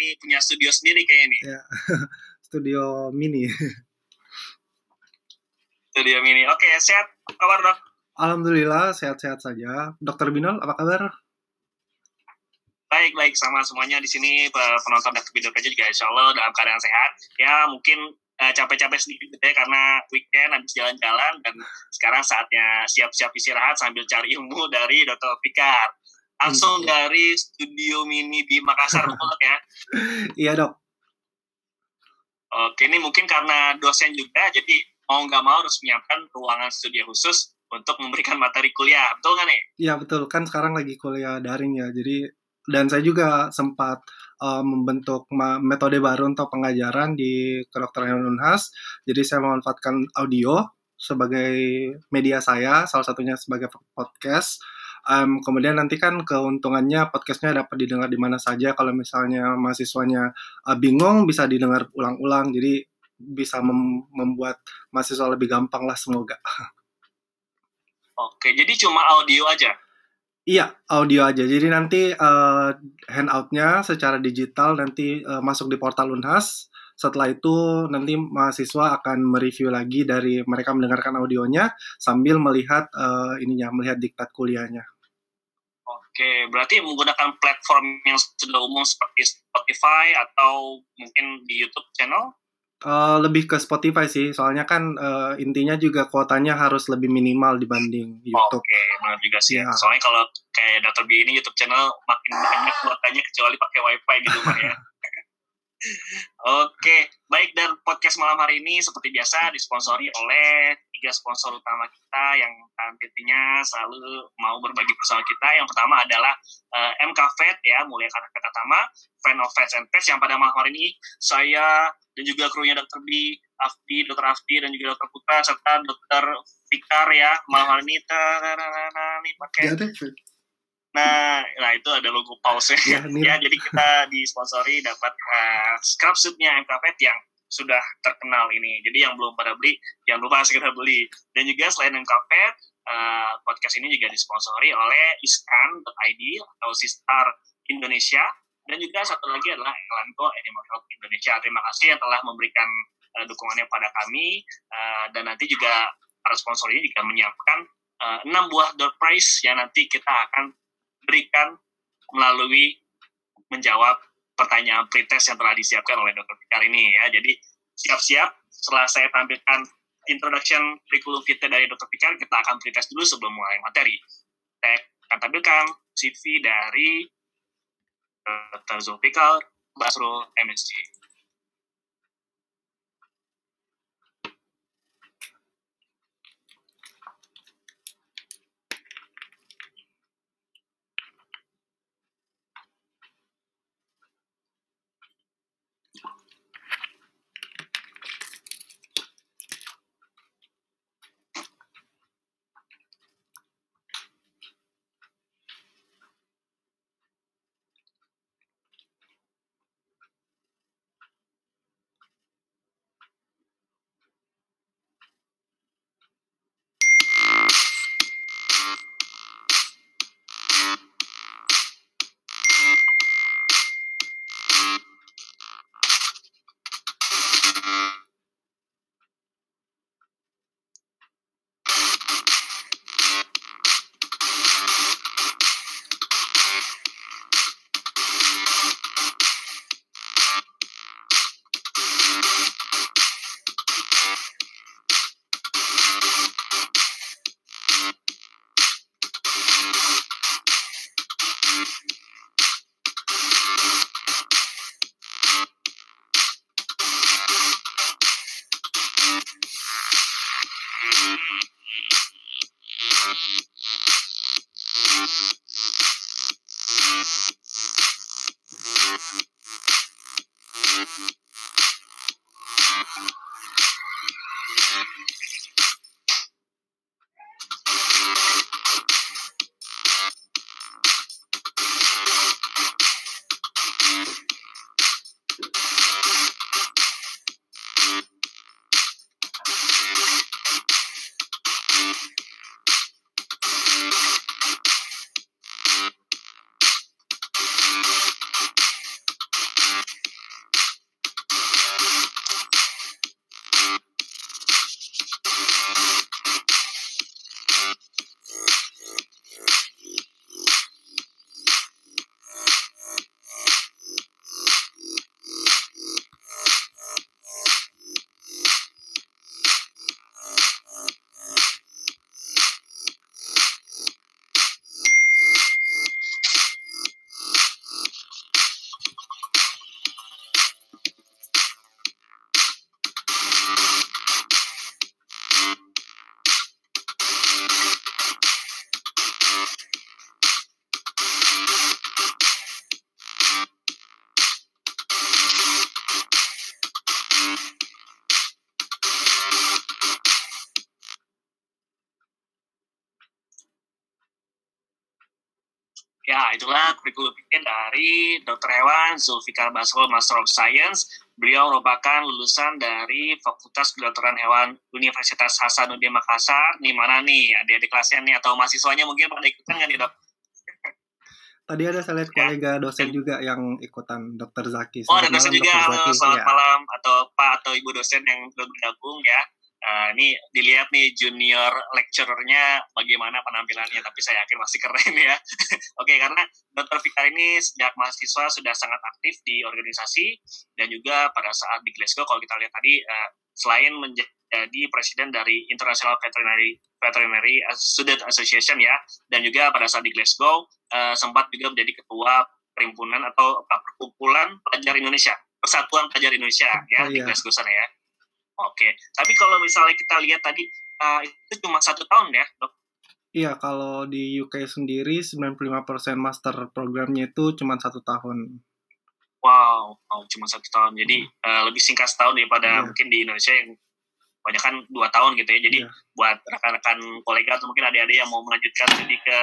ini punya studio sendiri kayak ini. Ya, studio mini. studio mini. Oke, sehat. Apa kabar dok? Alhamdulillah sehat-sehat saja. Dokter Binol, apa kabar? Baik, baik sama semuanya di sini penonton Dokter Binol kerja juga Insya Allah dalam keadaan sehat. Ya mungkin uh, capek-capek sedikit gitu ya karena weekend habis jalan-jalan dan sekarang saatnya siap-siap istirahat sambil cari ilmu dari Dr. Fikar. Langsung hmm. dari studio mini di Makassar, betul ya? Iya dok. Oke, ini mungkin karena dosen juga, jadi mau nggak mau harus menyiapkan ruangan studio khusus untuk memberikan materi kuliah, betul nggak nih? Iya betul, kan sekarang lagi kuliah daring ya, jadi dan saya juga sempat uh, membentuk metode baru untuk pengajaran di kedokteran Unhas. Jadi saya memanfaatkan audio sebagai media saya, salah satunya sebagai podcast. Um, kemudian nanti kan keuntungannya podcastnya dapat didengar di mana saja. Kalau misalnya mahasiswanya uh, bingung bisa didengar ulang-ulang. Jadi bisa mem membuat mahasiswa lebih gampang lah semoga. Oke, jadi cuma audio aja? Iya, audio aja. Jadi nanti uh, handoutnya secara digital nanti uh, masuk di portal Unhas. Setelah itu nanti mahasiswa akan mereview lagi dari mereka mendengarkan audionya sambil melihat uh, ininya, melihat diktat kuliahnya. Oke, berarti menggunakan platform yang sudah umum seperti Spotify atau mungkin di YouTube channel? Uh, lebih ke Spotify sih, soalnya kan uh, intinya juga kuotanya harus lebih minimal dibanding YouTube. Oke, okay, benar juga sih. Ya. Soalnya kalau kayak Dr. B ini YouTube channel makin banyak kuotanya kecuali pakai WiFi di rumah ya. Oke, baik dan podcast malam hari ini seperti biasa disponsori oleh tiga sponsor utama kita yang nantinya selalu mau berbagi bersama kita. Yang pertama adalah uh, eh, MK Vet ya, mulai kata kata pertama, Fan of Vets and Pets yang pada malam hari ini saya dan juga krunya Dr. B, Afdi, Dr. Afdi dan juga Dr. Putra serta Dr. Fikar ya malam hari ini nih pakai Nah, nah itu ada logo pause ya. ya jadi kita disponsori dapat uh, scrub suitnya MKPet yang sudah terkenal ini. Jadi yang belum pada beli, jangan lupa segera beli. Dan juga selain MKPet, uh, eh, podcast ini juga disponsori oleh iskan.id atau Sistar Indonesia. Dan juga satu lagi adalah Elanco Animal Health Indonesia. Terima kasih yang telah memberikan uh, dukungannya pada kami. Uh, dan nanti juga para sponsor ini juga menyiapkan enam buah door prize yang nanti kita akan berikan melalui menjawab pertanyaan pretest yang telah disiapkan oleh Dr. Fikar ini ya. Jadi siap-siap setelah saya tampilkan introduction curriculum kita dari Dr. Fikar, kita akan pretest dulu sebelum mulai materi. Saya akan tampilkan CV dari Dr. Zulfikar Basrul MSc. Ya, itulah kurikulum dari Dr. Hewan Zulfikar Basrul Master of Science. Beliau merupakan lulusan dari Fakultas Kedokteran Hewan Universitas Hasanuddin Makassar. Di mana nih adik-adik kelasnya nih atau mahasiswanya mungkin pada ikutan nggak nih dok? Tadi ada saya lihat ya. kolega dosen juga yang ikutan Dr. Zaki. Selamat oh, ada dosen juga. Zaki. Selamat ya. malam atau Pak atau Ibu dosen yang bergabung ya. Uh, ini dilihat nih junior lecturernya bagaimana penampilannya, tapi saya yakin masih keren ya. Oke, okay, karena Dr. Fikar ini sejak mahasiswa sudah sangat aktif di organisasi dan juga pada saat di Glasgow kalau kita lihat tadi uh, selain menjadi presiden dari International Veterinary Veterinary Student Association ya, dan juga pada saat di Glasgow uh, sempat juga menjadi ketua perhimpunan atau perkumpulan pelajar Indonesia, Persatuan Pelajar Indonesia ya oh, iya. di Glasgow sana ya Oke, tapi kalau misalnya kita lihat tadi uh, itu cuma satu tahun ya, dok? Iya, kalau di UK sendiri 95% master programnya itu cuma satu tahun. Wow, oh, cuma satu tahun. Jadi hmm. uh, lebih singkat setahun daripada yeah. mungkin di Indonesia yang banyak kan dua tahun gitu ya. Jadi yeah. buat rekan-rekan kolega atau mungkin adik-adik yang mau melanjutkan studi ke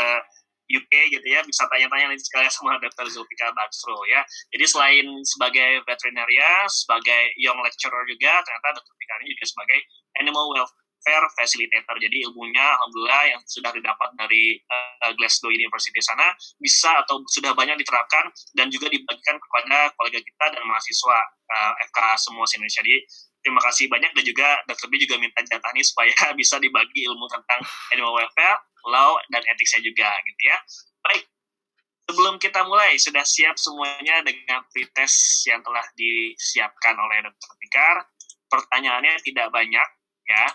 UK gitu ya bisa tanya-tanya nanti sekalian sama Dr. Zulfikar Baksro ya. Jadi selain sebagai veterinaria, sebagai young lecturer juga ternyata Dr. Zulfikar ini juga sebagai animal welfare facilitator. Jadi ilmunya alhamdulillah yang sudah didapat dari uh, Glasgow University sana bisa atau sudah banyak diterapkan dan juga dibagikan kepada kolega kita dan mahasiswa uh, eh, FK semua Indonesia. Jadi terima kasih banyak dan juga Dr. B juga minta jatah nih supaya bisa dibagi ilmu tentang animal welfare law dan etiknya juga gitu ya. Baik, sebelum kita mulai sudah siap semuanya dengan pretest yang telah disiapkan oleh Dr. Fikar. Pertanyaannya tidak banyak ya,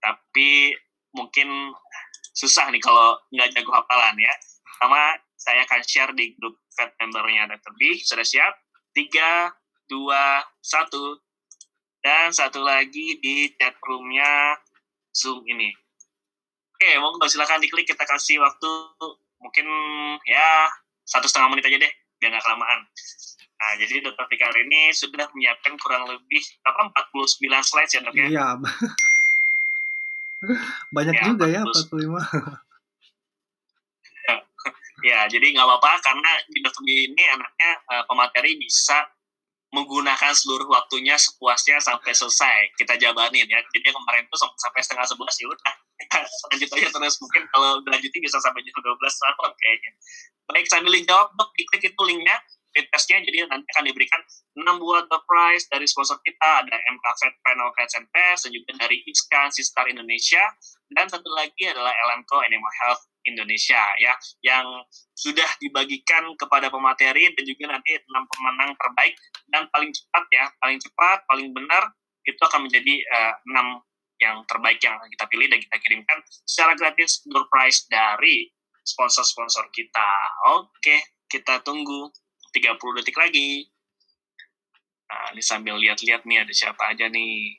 tapi mungkin susah nih kalau nggak jago hafalan ya. Pertama, saya akan share di grup vet membernya Dr. B. Sudah siap? Tiga, dua, satu. Dan satu lagi di chat roomnya Zoom ini. Oke, monggo silakan diklik kita kasih waktu mungkin ya satu setengah menit aja deh biar nggak kelamaan. Nah, jadi Dokter Fikar ini sudah menyiapkan kurang lebih apa 49 slides ya dok ya? Iya. Banyak ya, juga 40. ya 45. ya, jadi nggak apa-apa karena di Dokter ini anaknya uh, pemateri bisa menggunakan seluruh waktunya sepuasnya sampai selesai. Kita jabanin ya. Jadi kemarin tuh sampai setengah sebelas ya udah. Lanjut aja terus. Mungkin kalau lanjutin bisa sampai jam dua belas malam kayaknya. Baik sambil jawab dok diklik itu linknya testnya. Jadi nanti akan diberikan 6 buah the prize dari sponsor kita. Ada MK Vet Panel Cats and Pets dan juga dari Iskan Sistar Indonesia. Dan satu lagi adalah Elanco Animal Health Indonesia ya yang sudah dibagikan kepada pemateri dan juga nanti enam pemenang terbaik dan paling cepat ya paling cepat paling benar itu akan menjadi uh, enam yang terbaik yang kita pilih dan kita kirimkan secara gratis door prize dari sponsor-sponsor kita. Oke, kita tunggu 30 detik lagi. Nah, ini sambil lihat-lihat nih ada siapa aja nih.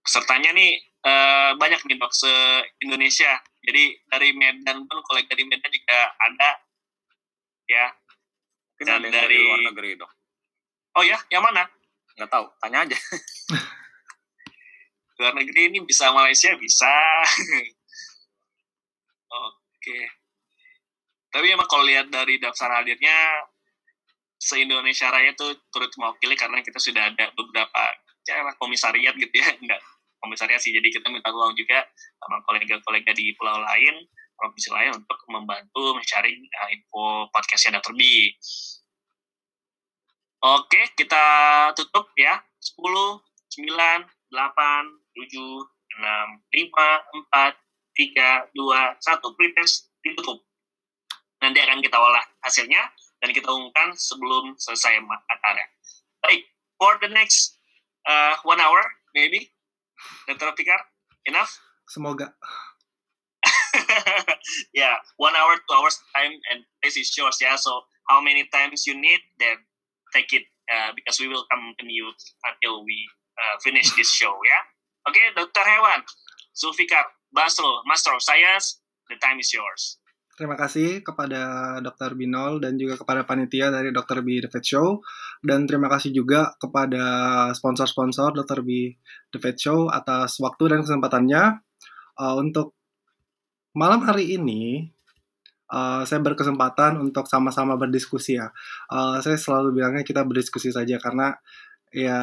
Pesertanya nih uh, banyak nih dok se Indonesia. Jadi dari Medan pun kolega di Medan juga ada ya. Dan dari, dari luar negeri dok. Oh ya, yang mana? Nggak tahu, tanya aja. luar negeri ini bisa Malaysia bisa. Oke. Tapi emang kalau lihat dari daftar hadirnya se-Indonesia Raya itu turut mewakili karena kita sudah ada beberapa ya, komisariat gitu ya, enggak komisariat sih. Jadi kita minta tolong juga sama kolega-kolega di pulau lain, provinsi lain untuk membantu mencari uh, info podcastnya Dr. B. Oke, kita tutup ya. 10, 9, 8, 7, 6, 5, 4, 3, 2, 1. Pretest ditutup. Nanti akan kita olah hasilnya dan kita umumkan sebelum selesai acara. Baik, for the next uh, one hour, maybe, Dr. Fikar, enough? Semoga. yeah, one hour, two hours time, and this is yours. Yeah, so how many times you need, then take it uh, because we will continue until we uh, finish this show. Yeah. Okay, Dr. Hewan, Zulfikar, Basro, Master of Science, the time is yours. Terima kasih kepada Dr. Binol dan juga kepada panitia dari Dr. B The Vet Show dan terima kasih juga kepada sponsor-sponsor Dr. B The Vet Show atas waktu dan kesempatannya uh, untuk malam hari ini uh, saya berkesempatan untuk sama-sama berdiskusi ya. Uh, saya selalu bilangnya kita berdiskusi saja karena ya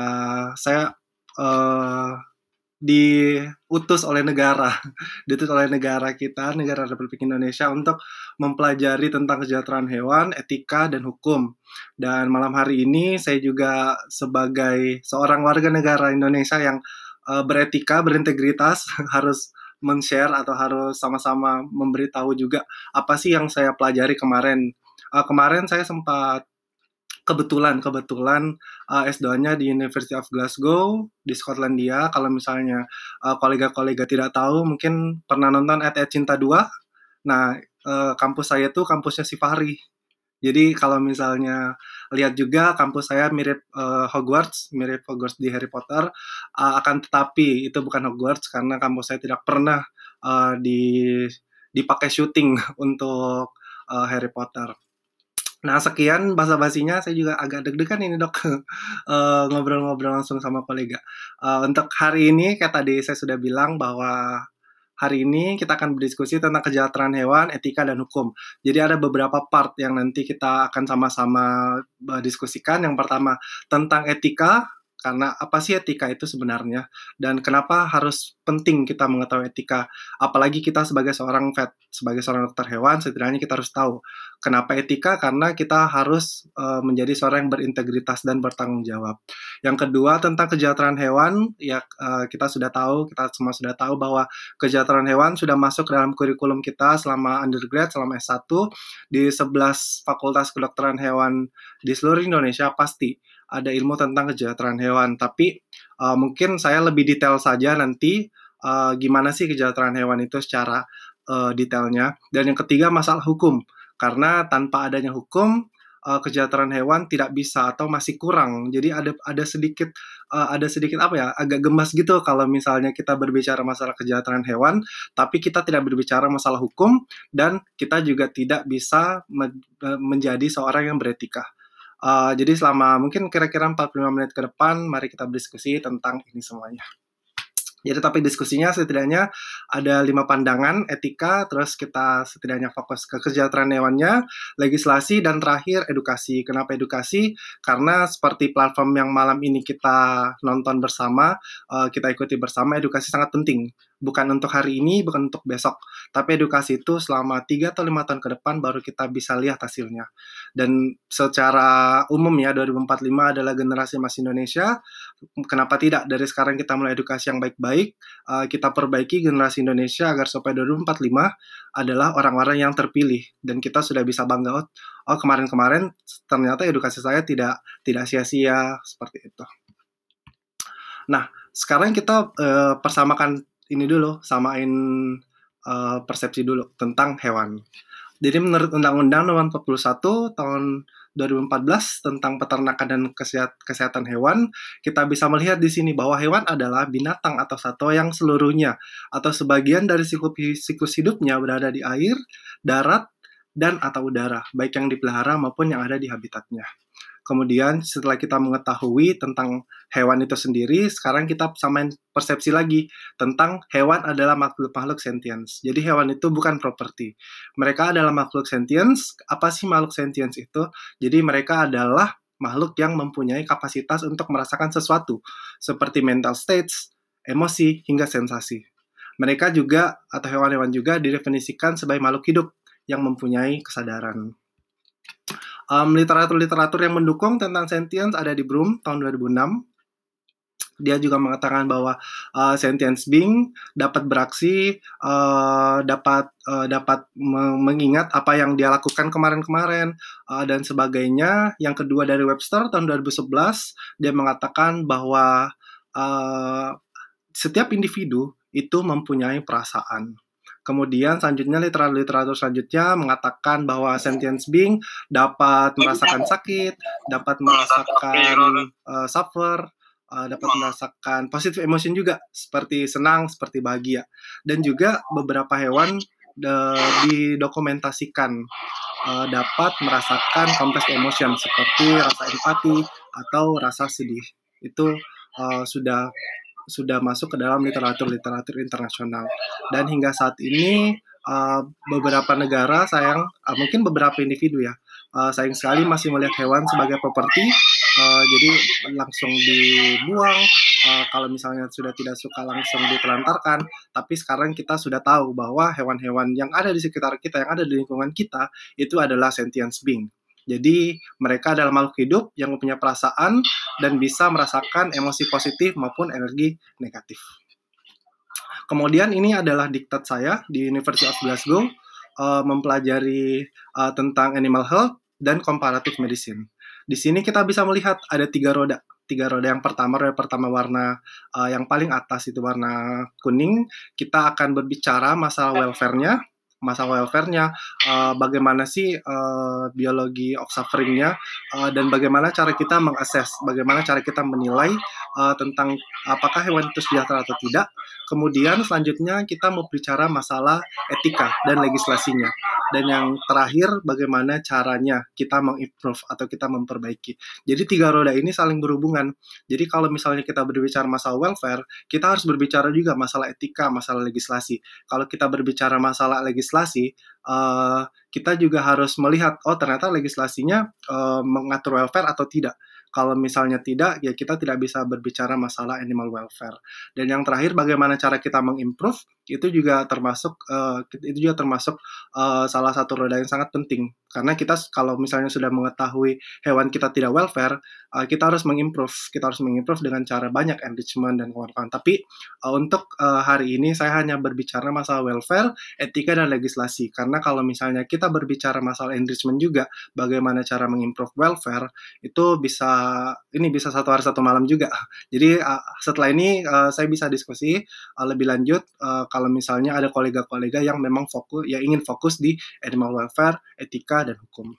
saya uh, diutus oleh negara, diutus oleh negara kita, negara Republik Indonesia untuk mempelajari tentang kesejahteraan hewan, etika dan hukum. Dan malam hari ini saya juga sebagai seorang warga negara Indonesia yang uh, beretika, berintegritas harus men-share atau harus sama-sama memberitahu juga apa sih yang saya pelajari kemarin. Uh, kemarin saya sempat kebetulan kebetulan uh, S2-nya di University of Glasgow di Skotlandia. Kalau misalnya uh, kolega-kolega tidak tahu, mungkin pernah nonton At At Cinta 2. Nah, uh, kampus saya tuh kampusnya Sifari. Jadi kalau misalnya lihat juga kampus saya mirip uh, Hogwarts, mirip Hogwarts di Harry Potter, uh, akan tetapi itu bukan Hogwarts karena kampus saya tidak pernah uh, di dipakai syuting untuk uh, Harry Potter. Nah, sekian bahasa basinya saya juga agak deg-degan ini dok ngobrol-ngobrol uh, langsung sama kolega. Uh, untuk hari ini kayak tadi saya sudah bilang bahwa hari ini kita akan berdiskusi tentang kesejahteraan hewan, etika dan hukum. Jadi ada beberapa part yang nanti kita akan sama-sama diskusikan. Yang pertama tentang etika, karena apa sih etika itu sebenarnya? Dan kenapa harus penting kita mengetahui etika? Apalagi kita sebagai seorang vet sebagai seorang dokter hewan setidaknya kita harus tahu kenapa etika? Karena kita harus uh, menjadi seorang yang berintegritas dan bertanggung jawab. Yang kedua tentang kesejahteraan hewan ya uh, kita sudah tahu kita semua sudah tahu bahwa kesejahteraan hewan sudah masuk dalam kurikulum kita selama undergrad selama S1 di 11 fakultas kedokteran hewan di seluruh Indonesia pasti ada ilmu tentang kesejahteraan hewan. Tapi uh, mungkin saya lebih detail saja nanti uh, gimana sih kesejahteraan hewan itu secara uh, detailnya. Dan yang ketiga masalah hukum. Karena tanpa adanya hukum uh, kesejahteraan hewan tidak bisa atau masih kurang. Jadi ada ada sedikit uh, ada sedikit apa ya agak gemas gitu kalau misalnya kita berbicara masalah kesejahteraan hewan, tapi kita tidak berbicara masalah hukum dan kita juga tidak bisa menjadi seorang yang beretika. Uh, jadi selama mungkin kira-kira 45 menit ke depan, mari kita berdiskusi tentang ini semuanya. Jadi topik diskusinya setidaknya ada lima pandangan etika, terus kita setidaknya fokus ke kesejahteraan hewannya, legislasi, dan terakhir edukasi. Kenapa edukasi? Karena seperti platform yang malam ini kita nonton bersama, uh, kita ikuti bersama, edukasi sangat penting bukan untuk hari ini, bukan untuk besok. Tapi edukasi itu selama 3 atau 5 tahun ke depan baru kita bisa lihat hasilnya. Dan secara umum ya, 2045 adalah generasi emas Indonesia. Kenapa tidak dari sekarang kita mulai edukasi yang baik-baik, uh, kita perbaiki generasi Indonesia agar sampai 2045 adalah orang-orang yang terpilih. Dan kita sudah bisa bangga, oh, oh kemarin-kemarin ternyata edukasi saya tidak tidak sia-sia seperti itu. Nah, sekarang kita uh, persamakan ini dulu samain uh, persepsi dulu tentang hewan. Jadi menurut Undang-Undang Nomor 41 tahun 2014 tentang peternakan dan kesehat kesehatan hewan, kita bisa melihat di sini bahwa hewan adalah binatang atau satwa yang seluruhnya atau sebagian dari siklus, siklus hidupnya berada di air, darat, dan atau udara, baik yang dipelihara maupun yang ada di habitatnya. Kemudian setelah kita mengetahui tentang hewan itu sendiri, sekarang kita samain persepsi lagi tentang hewan adalah makhluk-makhluk sentience. Jadi hewan itu bukan properti. Mereka adalah makhluk sentience. Apa sih makhluk sentience itu? Jadi mereka adalah makhluk yang mempunyai kapasitas untuk merasakan sesuatu, seperti mental states, emosi, hingga sensasi. Mereka juga, atau hewan-hewan juga didefinisikan sebagai makhluk hidup yang mempunyai kesadaran. Um, literatur-literatur yang mendukung tentang sentience ada di Broom tahun 2006. Dia juga mengatakan bahwa uh, sentience being dapat beraksi, uh, dapat uh, dapat mengingat apa yang dia lakukan kemarin-kemarin uh, dan sebagainya. Yang kedua dari Webster tahun 2011 dia mengatakan bahwa uh, setiap individu itu mempunyai perasaan Kemudian selanjutnya literatur-literatur selanjutnya mengatakan bahwa sentience being dapat merasakan sakit, dapat merasakan uh, suffer, uh, dapat merasakan positive emotion juga seperti senang, seperti bahagia. Dan juga beberapa hewan uh, didokumentasikan uh, dapat merasakan complex emotion seperti rasa empati atau rasa sedih. Itu uh, sudah sudah masuk ke dalam literatur-literatur internasional. Dan hingga saat ini uh, beberapa negara sayang uh, mungkin beberapa individu ya uh, sayang sekali masih melihat hewan sebagai properti uh, jadi langsung dibuang uh, kalau misalnya sudah tidak suka langsung ditelantarkan tapi sekarang kita sudah tahu bahwa hewan-hewan yang ada di sekitar kita yang ada di lingkungan kita itu adalah sentience being jadi mereka adalah makhluk hidup yang punya perasaan dan bisa merasakan emosi positif maupun energi negatif. Kemudian ini adalah diktat saya di University of Glasgow uh, mempelajari uh, tentang animal health dan comparative medicine. Di sini kita bisa melihat ada tiga roda. Tiga roda yang pertama, roda pertama warna uh, yang paling atas itu warna kuning. Kita akan berbicara masalah welfare-nya, masalah welfare-nya, uh, bagaimana sih uh, biologi of suffering-nya, uh, dan bagaimana cara kita mengakses, bagaimana cara kita menilai uh, tentang apakah hewan itu sejahtera atau tidak. Kemudian selanjutnya kita mau bicara masalah etika dan legislasinya. Dan yang terakhir bagaimana caranya kita mengimprove atau kita memperbaiki. Jadi tiga roda ini saling berhubungan. Jadi kalau misalnya kita berbicara masalah welfare, kita harus berbicara juga masalah etika, masalah legislasi. Kalau kita berbicara masalah legislasi, uh, kita juga harus melihat, oh ternyata legislasinya uh, mengatur welfare atau tidak. Kalau misalnya tidak, ya kita tidak bisa berbicara masalah animal welfare. Dan yang terakhir, bagaimana cara kita mengimprove itu juga termasuk uh, itu juga termasuk uh, salah satu roda yang sangat penting karena kita kalau misalnya sudah mengetahui hewan kita tidak welfare, uh, kita harus mengimprove, kita harus mengimprove dengan cara banyak enrichment dan kawan-kawan. Tapi uh, untuk uh, hari ini saya hanya berbicara masalah welfare, etika dan legislasi karena kalau misalnya kita berbicara masalah enrichment juga, bagaimana cara mengimprove welfare itu bisa ini bisa satu hari satu malam juga. Jadi uh, setelah ini uh, saya bisa diskusi uh, lebih lanjut uh, kalau misalnya ada kolega-kolega yang memang fokus yang ingin fokus di animal welfare, etika dan hukum.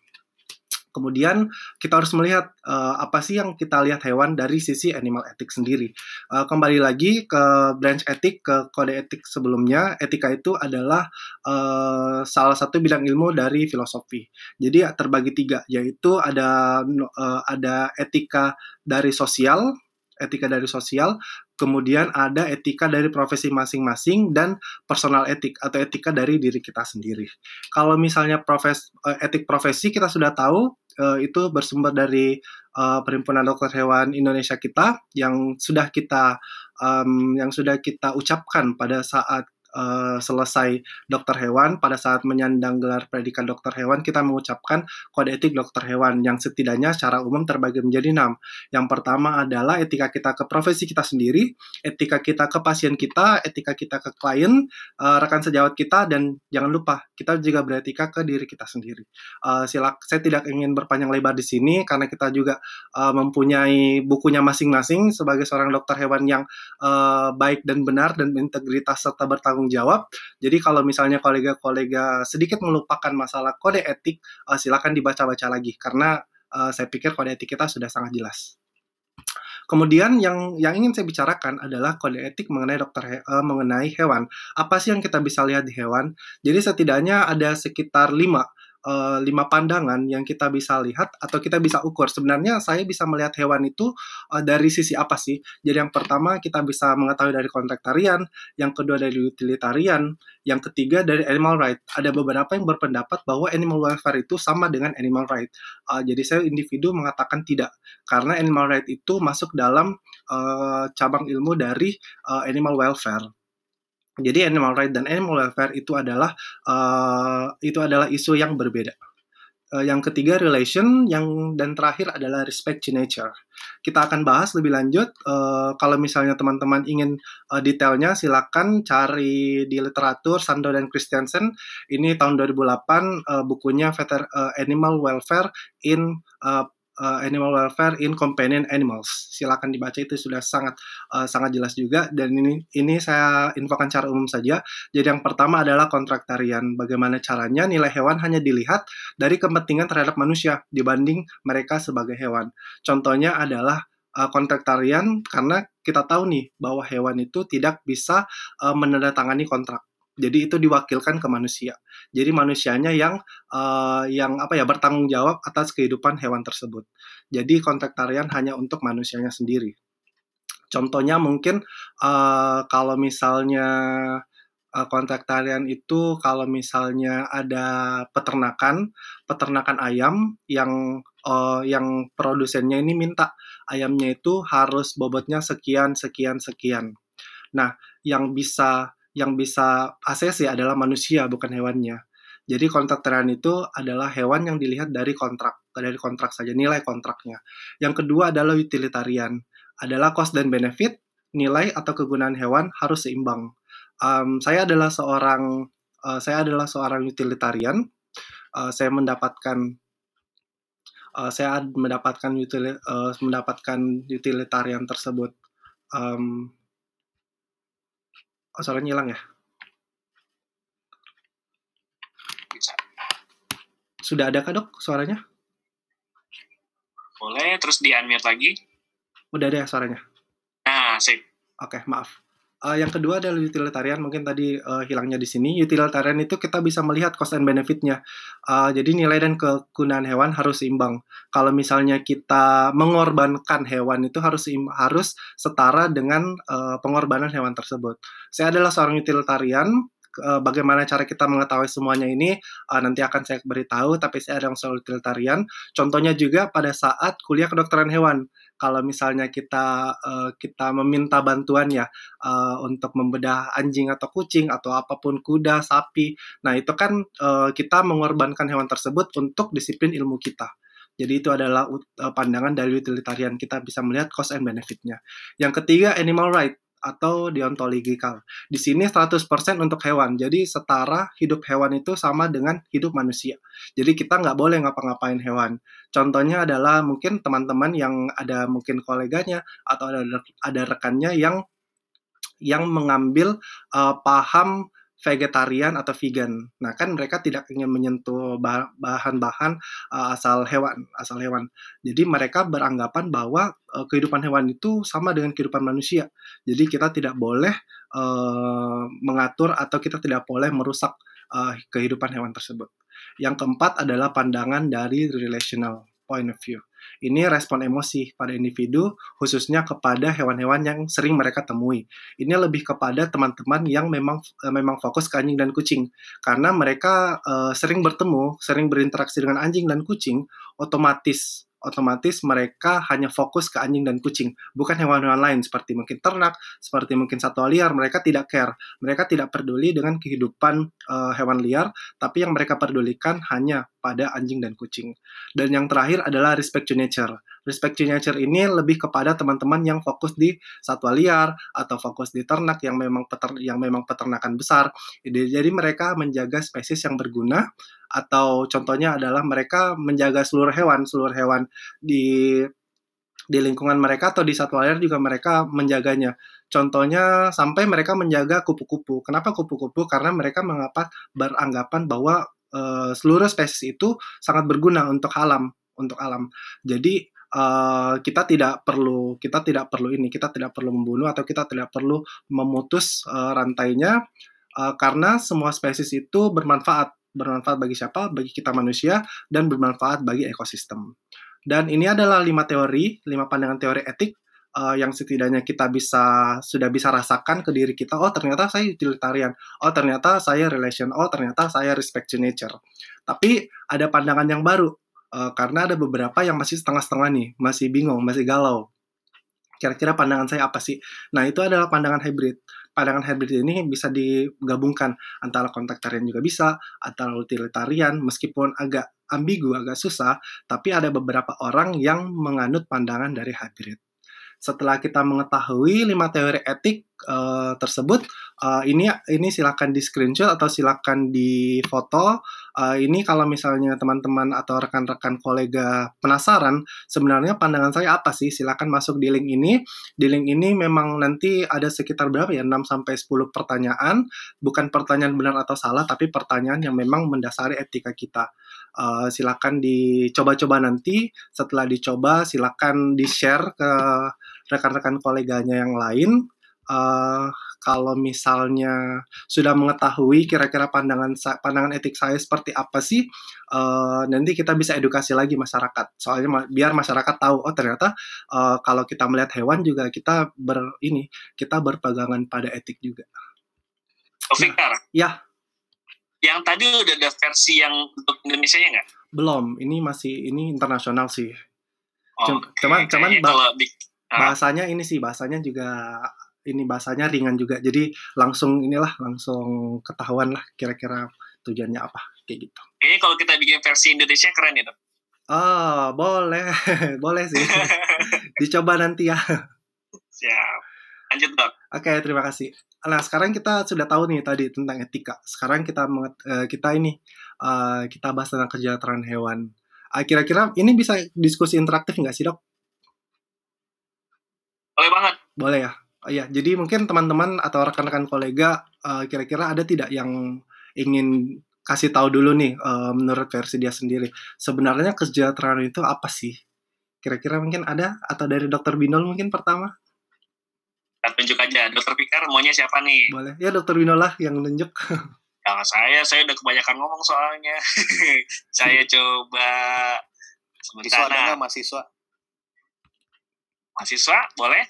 Kemudian kita harus melihat uh, apa sih yang kita lihat hewan dari sisi animal etik sendiri. Uh, kembali lagi ke branch etik ke kode etik sebelumnya, etika itu adalah uh, salah satu bidang ilmu dari filosofi. Jadi terbagi tiga, yaitu ada uh, ada etika dari sosial, etika dari sosial, kemudian ada etika dari profesi masing-masing dan personal etik atau etika dari diri kita sendiri. Kalau misalnya profes, etik profesi kita sudah tahu uh, itu bersumber dari uh, Perhimpunan Dokter Hewan Indonesia kita yang sudah kita yang sudah kita ucapkan pada saat uh, selesai dokter hewan pada saat menyandang gelar predikat dokter hewan kita mengucapkan kode etik dokter hewan yang setidaknya secara umum terbagi menjadi enam. Yang pertama adalah etika kita ke profesi kita sendiri, etika kita ke pasien kita, etika kita ke klien, uh, rekan sejawat kita dan jangan lupa kita juga beretika ke diri kita sendiri. Uh, silak, saya tidak ingin berpanjang lebar di sini karena kita juga uh, mempunyai bukunya masing-masing sebagai seorang dokter hewan yang uh, baik dan benar dan integritas serta bertanggung bertanggung jawab. Jadi kalau misalnya kolega-kolega sedikit melupakan masalah kode etik, uh, silakan dibaca-baca lagi karena uh, saya pikir kode etik kita sudah sangat jelas. Kemudian yang yang ingin saya bicarakan adalah kode etik mengenai dokter he, uh, mengenai hewan. Apa sih yang kita bisa lihat di hewan? Jadi setidaknya ada sekitar lima uh, lima pandangan yang kita bisa lihat atau kita bisa ukur. Sebenarnya saya bisa melihat hewan itu uh, dari sisi apa sih? Jadi yang pertama kita bisa mengetahui dari kontraktarian, yang kedua dari utilitarian, yang ketiga dari animal right. Ada beberapa yang berpendapat bahwa animal welfare itu sama dengan animal right. Uh, jadi saya individu mengatakan tidak karena animal right itu masuk dalam uh, cabang ilmu dari uh, animal welfare. Jadi animal right dan animal welfare itu adalah uh, itu adalah isu yang berbeda. Uh, yang ketiga relation, yang dan terakhir adalah respect to nature. Kita akan bahas lebih lanjut. Uh, kalau misalnya teman-teman ingin uh, detailnya, silakan cari di literatur Sando dan Christiansen. Ini tahun 2008 uh, bukunya Veter, uh, Animal Welfare in uh, uh, animal welfare in companion animals. Silakan dibaca itu sudah sangat uh, sangat jelas juga dan ini ini saya infokan cara umum saja. Jadi yang pertama adalah kontraktarian. Bagaimana caranya nilai hewan hanya dilihat dari kepentingan terhadap manusia dibanding mereka sebagai hewan. Contohnya adalah uh, kontraktarian karena kita tahu nih bahwa hewan itu tidak bisa menandatangani kontrak. Jadi itu diwakilkan ke manusia. Jadi manusianya yang uh, yang apa ya bertanggung jawab atas kehidupan hewan tersebut. Jadi kontraktarian hanya untuk manusianya sendiri. Contohnya mungkin uh, kalau misalnya uh, kontraktarian itu kalau misalnya ada peternakan, peternakan ayam yang uh, yang produsennya ini minta ayamnya itu harus bobotnya sekian sekian sekian. Nah, yang bisa yang bisa ACC adalah manusia bukan hewannya. Jadi kontraktarian itu adalah hewan yang dilihat dari kontrak, dari kontrak saja, nilai kontraknya. Yang kedua adalah utilitarian, adalah cost dan benefit, nilai atau kegunaan hewan harus seimbang. Um, saya adalah seorang uh, saya adalah seorang utilitarian. Uh, saya mendapatkan uh, saya mendapatkan util, uh, mendapatkan utilitarian tersebut. Um, oh, suaranya hilang ya? Sudah ada kah dok suaranya? Boleh, terus di unmute lagi. Udah ada ya suaranya? Nah, sip. Oke, okay, maaf. Uh, yang kedua adalah utilitarian, mungkin tadi uh, hilangnya di sini. Utilitarian itu kita bisa melihat cost and benefitnya. Uh, jadi nilai dan kegunaan hewan harus seimbang. Kalau misalnya kita mengorbankan hewan itu harus harus setara dengan uh, pengorbanan hewan tersebut. Saya adalah seorang utilitarian, bagaimana cara kita mengetahui semuanya ini nanti akan saya beritahu tapi saya ada yang soal utilitarian contohnya juga pada saat kuliah kedokteran hewan kalau misalnya kita uh, kita meminta bantuan ya uh, untuk membedah anjing atau kucing atau apa pun kuda sapi nah itu kan uh, kita mengorbankan hewan tersebut untuk disiplin ilmu kita jadi itu adalah pandangan dari utilitarian. Kita bisa melihat cost and benefitnya. Yang ketiga, animal right atau deontological. Di sini 100% untuk hewan. Jadi setara hidup hewan itu sama dengan hidup manusia. Jadi kita nggak boleh ngapa-ngapain hewan. Contohnya adalah mungkin teman-teman yang ada mungkin koleganya atau ada ada rekannya yang yang mengambil uh, paham vegetarian atau vegan. Nah, kan mereka tidak ingin menyentuh bahan-bahan uh, asal hewan, asal hewan. Jadi mereka beranggapan bahwa uh, kehidupan hewan itu sama dengan kehidupan manusia. Jadi kita tidak boleh uh, mengatur atau kita tidak boleh merusak uh, kehidupan hewan tersebut. Yang keempat adalah pandangan dari relational point of view. Ini respon emosi pada individu, khususnya kepada hewan-hewan yang sering mereka temui. Ini lebih kepada teman-teman yang memang uh, memang fokus ke anjing dan kucing, karena mereka uh, sering bertemu, sering berinteraksi dengan anjing dan kucing, otomatis otomatis mereka hanya fokus ke anjing dan kucing, bukan hewan-hewan lain seperti mungkin ternak, seperti mungkin satwa liar. Mereka tidak care, mereka tidak peduli dengan kehidupan uh, hewan liar, tapi yang mereka pedulikan hanya pada anjing dan kucing. Dan yang terakhir adalah respect to nature. Respect to nature ini lebih kepada teman-teman yang fokus di satwa liar atau fokus di ternak yang memang peter yang memang peternakan besar. Jadi mereka menjaga spesies yang berguna atau contohnya adalah mereka menjaga seluruh hewan, seluruh hewan di di lingkungan mereka atau di satwa liar juga mereka menjaganya. Contohnya sampai mereka menjaga kupu-kupu. Kenapa kupu-kupu? Karena mereka mengapa beranggapan bahwa uh, seluruh spesies itu sangat berguna untuk alam, untuk alam. Jadi Uh, kita tidak perlu kita tidak perlu ini kita tidak perlu membunuh atau kita tidak perlu memutus uh, rantainya uh, karena semua spesies itu bermanfaat. Bermanfaat bagi siapa? Bagi kita manusia dan bermanfaat bagi ekosistem. Dan ini adalah lima teori lima pandangan teori etik uh, yang setidaknya kita bisa sudah bisa rasakan ke diri kita. Oh ternyata saya utilitarian. Oh ternyata saya relation. Oh ternyata saya respect to nature. Tapi ada pandangan yang baru uh, karena ada beberapa yang masih setengah-setengah nih, masih bingung, masih galau. Kira-kira pandangan saya apa sih? Nah, itu adalah pandangan hybrid. Pandangan hybrid ini bisa digabungkan antara kontaktarian juga bisa, antara utilitarian, meskipun agak ambigu, agak susah, tapi ada beberapa orang yang menganut pandangan dari hybrid. Setelah kita mengetahui lima teori etik uh, tersebut, uh, ini ini silakan di screenshot atau silakan di foto. Uh, ini kalau misalnya teman-teman atau rekan-rekan kolega penasaran, sebenarnya pandangan saya apa sih? Silakan masuk di link ini. Di link ini memang nanti ada sekitar berapa ya? 6 sampai 10 pertanyaan, bukan pertanyaan benar atau salah, tapi pertanyaan yang memang mendasari etika kita. Uh, silakan dicoba-coba nanti. Setelah dicoba, silakan di-share ke rekan-rekan koleganya yang lain. Uh, kalau misalnya sudah mengetahui kira-kira pandangan pandangan etik saya seperti apa sih, uh, nanti kita bisa edukasi lagi masyarakat. Soalnya ma biar masyarakat tahu, oh ternyata uh, kalau kita melihat hewan juga kita ber ini kita berpegangan pada etik juga. Oh, Fikar, Ya, yang tadi udah ada versi yang untuk Indonesia-nya nggak? belum. Ini masih ini internasional sih. Oke, cuman- cuman kalau di Ah. Bahasanya ini sih, bahasanya juga ini bahasanya ringan juga. Jadi langsung inilah langsung ketahuan lah kira-kira tujuannya apa kayak gitu. kayaknya kalau kita bikin versi Indonesia keren ya dok. Oh, boleh. boleh sih. Dicoba nanti ya. Siap. Lanjut dok. Oke, terima kasih. Nah, sekarang kita sudah tahu nih tadi tentang etika. Sekarang kita eh, kita ini eh, kita bahas tentang kesejahteraan hewan. Ah, Kira-kira ini bisa diskusi interaktif nggak sih dok? Boleh banget. Boleh ya. Oh, Iya, jadi mungkin teman-teman atau rekan-rekan kolega eh, kira-kira ada tidak yang ingin kasih tahu dulu nih eh, menurut versi dia sendiri. Sebenarnya kesejahteraan itu apa sih? Kira-kira mungkin ada atau dari Dokter Binol mungkin pertama? Kita tunjuk aja. Dokter Fikar maunya siapa nih? Boleh. Ya Dokter Binol lah yang nunjuk. Jangan saya, saya udah kebanyakan ngomong soalnya. saya coba Mahasiswa sebentar. nggak mahasiswa? Mahasiswa, boleh?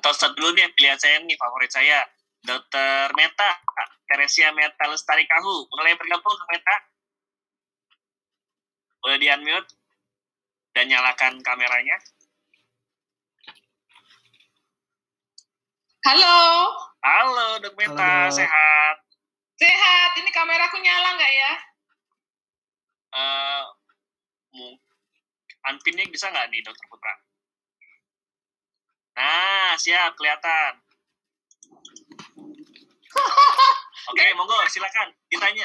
Atau start dulu nih, pilihan saya nih, favorit saya. Dokter Meta, Teresia Meta Lestari Kahu. Boleh bergabung ke Meta? Boleh di-unmute? Dan nyalakan kameranya. Halo, Halo, Dok Meta, Halo, sehat? sehat. Ini kameraku nyala nggak ya? Eh, mu- unpinnya bisa nggak nih, Dokter Putra? Nah, siap, kelihatan. Oke, monggo, silakan ditanya.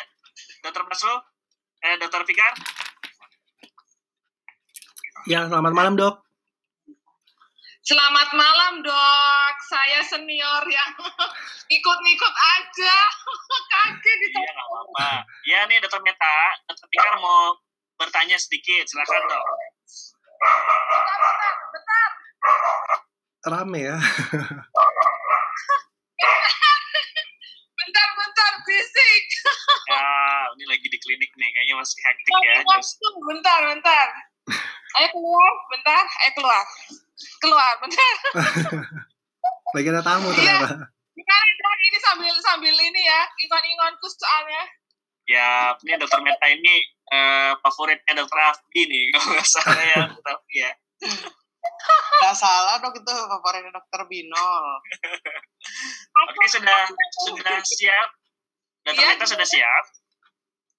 Dokter Basro, eh, Dokter Fikar, Ya, selamat malam dok. Selamat malam dok. Saya senior yang ikut-ikut aja. Kaget di iya nggak apa-apa. Iya nih, Dokter Meta, Dokter Fikar mau bertanya sedikit, silakan dok. Bentar, bentar. Rame ya. Bentar, bentar. Bisik. Ya, ini lagi di klinik nih, kayaknya masih hektik ya. Waktu. Bentar, bentar. Ayo keluar. Bentar. Ayo keluar. Keluar. Bentar. Lagi ada tamu ternyata. Gimana dok? Ini sambil sambil ini ya. Ingon-ingonku soalnya. ya, ini Dokter Meta ini eh, favoritnya Dokter Afdi nih, kalau nggak salah ya, Dokter Afdi ya. Nggak salah dok itu favoritnya dokter Binol. Oke, sudah sudah siap. Dokter Iya. Meta sudah siap.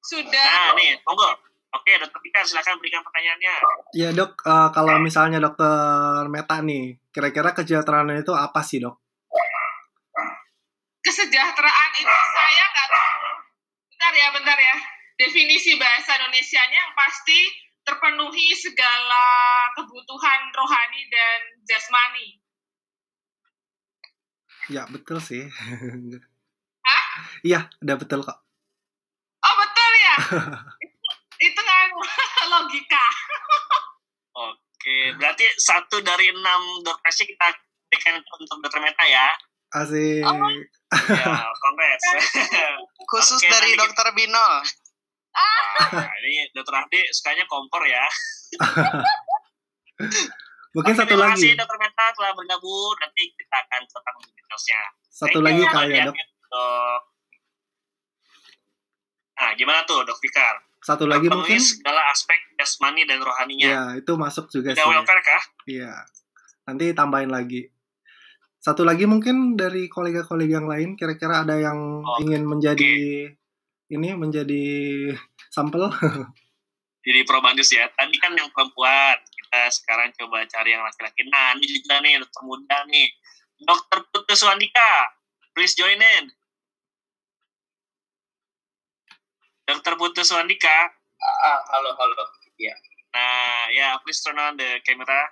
Sudah. Nah, nih, monggo. Oke, Dokter Fikar, silakan berikan pertanyaannya. Ya dok, eh, kalau misalnya dokter Meta nih, kira-kira kesejahteraan itu apa sih dok? kesejahteraan itu saya nggak tahu. Bentar ya, bentar ya. Definisi bahasa Indonesianya yang pasti terpenuhi segala kebutuhan rohani dan jasmani. Ya betul sih. Hah? Iya, udah betul kok. Oh betul ya. itu, itu kan logika. Oke, berarti satu dari enam dokter kita berikan untuk Dokter Meta ya. Asik. Oh. Ya, congrats. Khusus Oke, dari dokter Binol. Wah, ini Dokter Afdi sukanya kompor ya. Mungkin Oke, satu terima lagi. kasih Dokter Meta telah bergabung. Nanti kita akan tetap detailsnya. Satu Thank lagi you, kali ya Dok. dok. Dok. Nah, gimana tuh Dok Fikar? Satu lagi Terpenuhi mungkin. segala aspek jasmani dan rohaninya. Ya itu masuk juga Udah sih. welfare kah? Iya. Nanti tambahin lagi. Satu lagi mungkin dari kolega-kolega yang lain, kira-kira ada yang Oh, ingin menjadi ini menjadi sampel. Jadi probandus ya. Tadi kan yang perempuan. Kita sekarang coba cari yang laki-laki. Nah, ini juga nih dokter muda nih. Dokter Putu Suandika. Please join in. Dokter Putu Suandika. Ah, halo halo. Nah, ya, please turn on the camera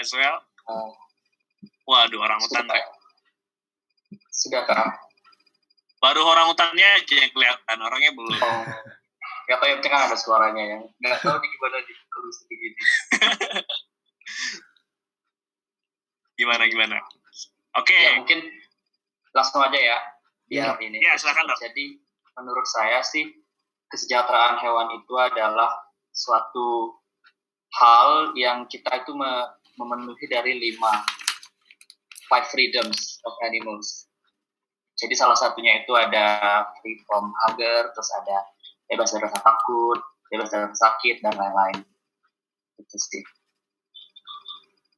as well. Oh, Waduh, orang hutan. Rek. sudah kak. Baru orang hutannya aja yang kelihatan. Orangnya belum. Oh, ya kayak kan ada suaranya yang nggak tahu di gimana di kalau begini. Gimana, gimana? Oke. Ya mungkin langsung aja ya. Ya. Biar ini. Ya, silakan, Dok. Jadi menurut saya sih kesejahteraan hewan itu adalah suatu hal yang kita itu me- memenuhi dari lima five freedoms of animals. Jadi salah satunya itu ada free from hunger, terus ada bebas dari rasa takut, bebas dari rasa sakit, dan lain-lain. Itu sih.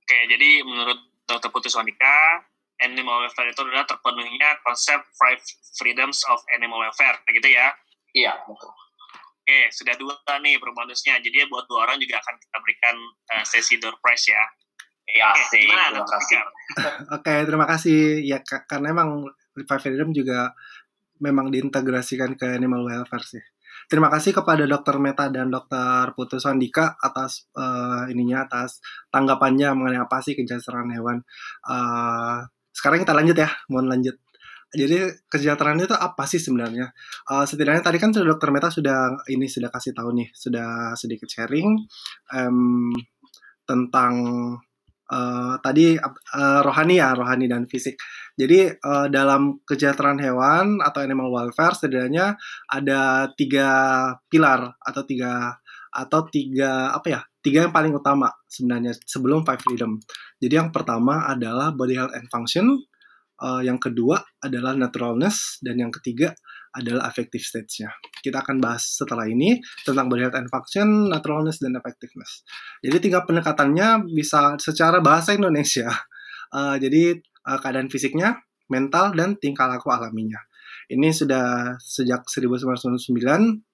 Oke, jadi menurut Dr. Putus Wandika, animal welfare itu adalah terpenuhinya konsep five freedoms of animal welfare, gitu ya? Iya, betul. Oke, sudah dua nih bonusnya. Jadi buat dua orang juga akan kita berikan uh, sesi door prize ya. Iya, Oke, sih. gimana Terima kasih. Oke, terima kasih. Ya, ka- karena emang Five Freedom juga memang diintegrasikan ke animal welfare sih. Terima kasih kepada Dr. Meta dan Dr. Putus Andika atas eh, ininya, atas tanggapannya mengenai apa sih kesejahteraan hewan. Eh, sekarang kita lanjut ya, mohon lanjut. Jadi kesejahteraan itu apa sih sebenarnya? Eh, setidaknya tadi kan sudah Dr. Meta sudah ini sudah kasih tahu nih, sudah sedikit sharing em, tentang eh, tadi eh, rohani ya, rohani dan fisik. Jadi eh, dalam kesejahteraan hewan atau animal welfare setidaknya ada tiga pilar atau tiga atau tiga apa ya tiga yang paling utama sebenarnya sebelum five freedom. Jadi yang pertama adalah body health and function, eh, yang kedua adalah naturalness dan yang ketiga adalah affective stage-nya. Kita akan bahas setelah ini tentang body health and function, naturalness dan effectiveness. Jadi tiga pendekatannya bisa secara bahasa Indonesia. Eh, jadi eh, keadaan fisiknya, mental dan tingkah laku alaminya. Ini sudah sejak 1999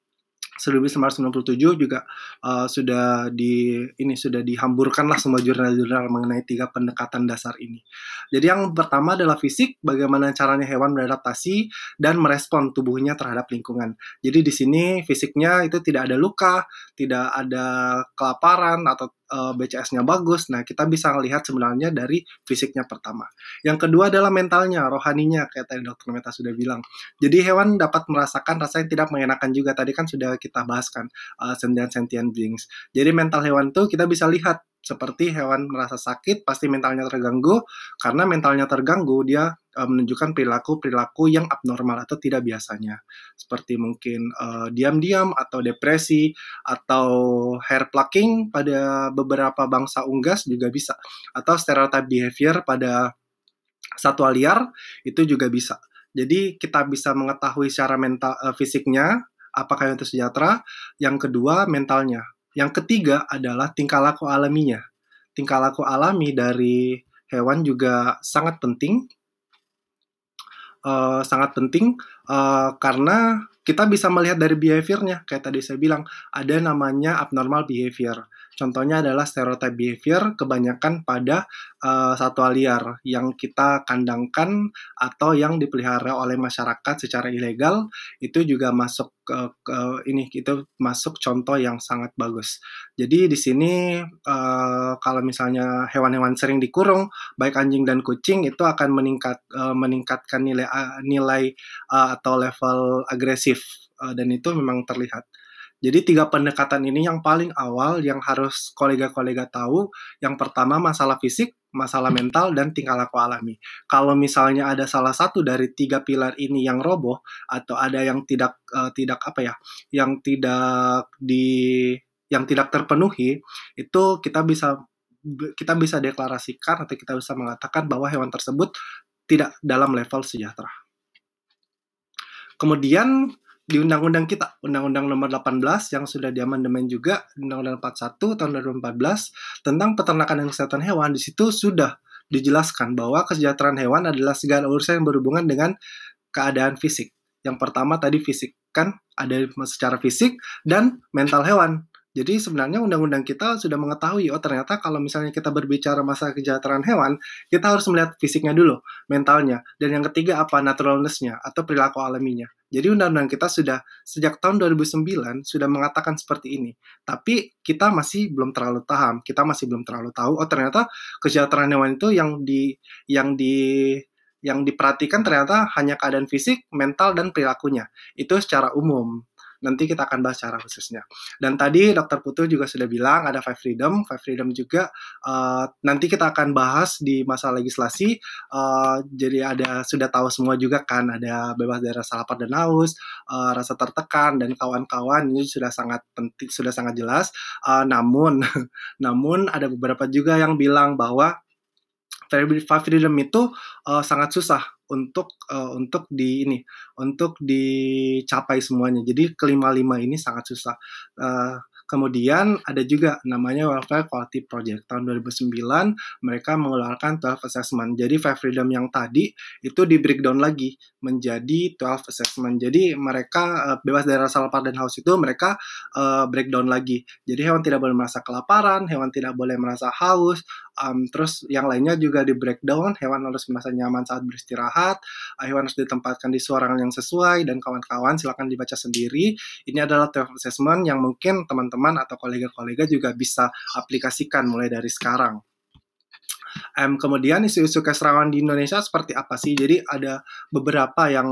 1997 juga uh, sudah di ini sudah dihamburkanlah semua jurnal-jurnal mengenai tiga pendekatan dasar ini. Jadi yang pertama adalah fisik, bagaimana caranya hewan beradaptasi dan merespon tubuhnya terhadap lingkungan. Jadi di sini fisiknya itu tidak ada luka, tidak ada kelaparan atau uh, BCS-nya bagus. Nah, kita bisa melihat sebenarnya dari fisiknya pertama. Yang kedua adalah mentalnya, rohaninya kayak tadi dokter Meta sudah bilang. Jadi hewan dapat merasakan rasa yang tidak mengenakan juga. Tadi kan sudah kita bahaskan uh, sentient sentient beings. Jadi mental hewan tuh kita bisa lihat seperti hewan merasa sakit pasti mentalnya terganggu. Karena mentalnya terganggu dia uh, menunjukkan perilaku-perilaku yang abnormal atau tidak biasanya. Seperti mungkin uh, diam-diam atau depresi atau hair plucking pada beberapa bangsa unggas juga bisa. Atau stereotype behavior pada satwa liar itu juga bisa. Jadi kita bisa mengetahui secara mental uh, fisiknya apakah itu sejahtera. Yang kedua mentalnya yang ketiga adalah tingkah laku alaminya. Tingkah laku alami dari hewan juga sangat penting, uh, sangat penting uh, karena kita bisa melihat dari behaviornya. Kayak tadi saya bilang, ada namanya abnormal behavior. Contohnya adalah stereotype behavior kebanyakan pada uh, satwa liar yang kita kandangkan atau yang dipelihara oleh masyarakat secara ilegal itu juga masuk ke, ke ini itu masuk contoh yang sangat bagus. Jadi di sini uh, kalau misalnya hewan-hewan sering dikurung baik anjing dan kucing itu akan meningkat uh, meningkatkan nilai uh, nilai uh, atau level agresif uh, dan itu memang terlihat. Jadi tiga pendekatan ini yang paling awal yang harus kolega-kolega tahu. Yang pertama masalah fisik, masalah mental, dan tingkah laku alami. Kalau misalnya ada salah satu dari tiga pilar ini yang roboh atau ada yang tidak uh, tidak apa ya, yang tidak di yang tidak terpenuhi, itu kita bisa kita bisa deklarasikan atau kita bisa mengatakan bahwa hewan tersebut tidak dalam level sejahtera. Kemudian di undang-undang kita, undang-undang nomor 18 yang sudah diamandemen juga, undang-undang 41 tahun 2014 tentang peternakan dan kesehatan hewan, di situ sudah dijelaskan bahwa kesejahteraan hewan adalah segala urusan yang berhubungan dengan keadaan fisik. Yang pertama tadi fisik, kan ada secara fisik dan mental hewan. Jadi sebenarnya undang-undang kita sudah mengetahui, oh ternyata kalau misalnya kita berbicara masalah kesejahteraan hewan, kita harus melihat fisiknya dulu, mentalnya. Dan yang ketiga apa? Naturalness-nya atau perilaku alaminya. Jadi undang-undang kita sudah sejak tahun 2009 sudah mengatakan seperti ini. Tapi kita masih belum terlalu paham, kita masih belum terlalu tahu, oh ternyata kesejahteraan hewan itu yang di yang di yang diperhatikan ternyata hanya keadaan fisik, mental, dan perilakunya. Itu secara umum nanti kita akan bahas secara khususnya. Dan tadi Dokter Putu juga sudah bilang ada five freedom, five freedom juga uh, nanti kita akan bahas di masa legislasi. Uh, jadi ada sudah tahu semua juga kan ada bebas dari rasa lapar dan haus, uh, rasa tertekan dan kawan-kawan ini sudah sangat penting, sudah sangat jelas. Uh, namun, namun ada beberapa juga yang bilang bahwa five freedom itu uh, sangat susah untuk uh, untuk di ini untuk dicapai semuanya. Jadi kelima lima ini sangat susah. Uh, Kemudian ada juga namanya Welfare Quality Project. Tahun 2009 mereka mengeluarkan 12 assessment. Jadi Five Freedom yang tadi itu di breakdown lagi menjadi 12 assessment. Jadi mereka uh, bebas dari rasa lapar dan haus itu mereka uh, breakdown lagi. Jadi hewan tidak boleh merasa kelaparan, hewan tidak boleh merasa haus, um, terus yang lainnya juga di breakdown, hewan harus merasa nyaman saat beristirahat, uh, hewan harus ditempatkan di suara yang sesuai dan kawan-kawan silakan dibaca sendiri. Ini adalah 12 assessment yang mungkin teman-teman teman-teman atau kolega-kolega juga bisa aplikasikan mulai dari sekarang. Um, kemudian isu-isu keserawan di Indonesia seperti apa sih? Jadi ada beberapa yang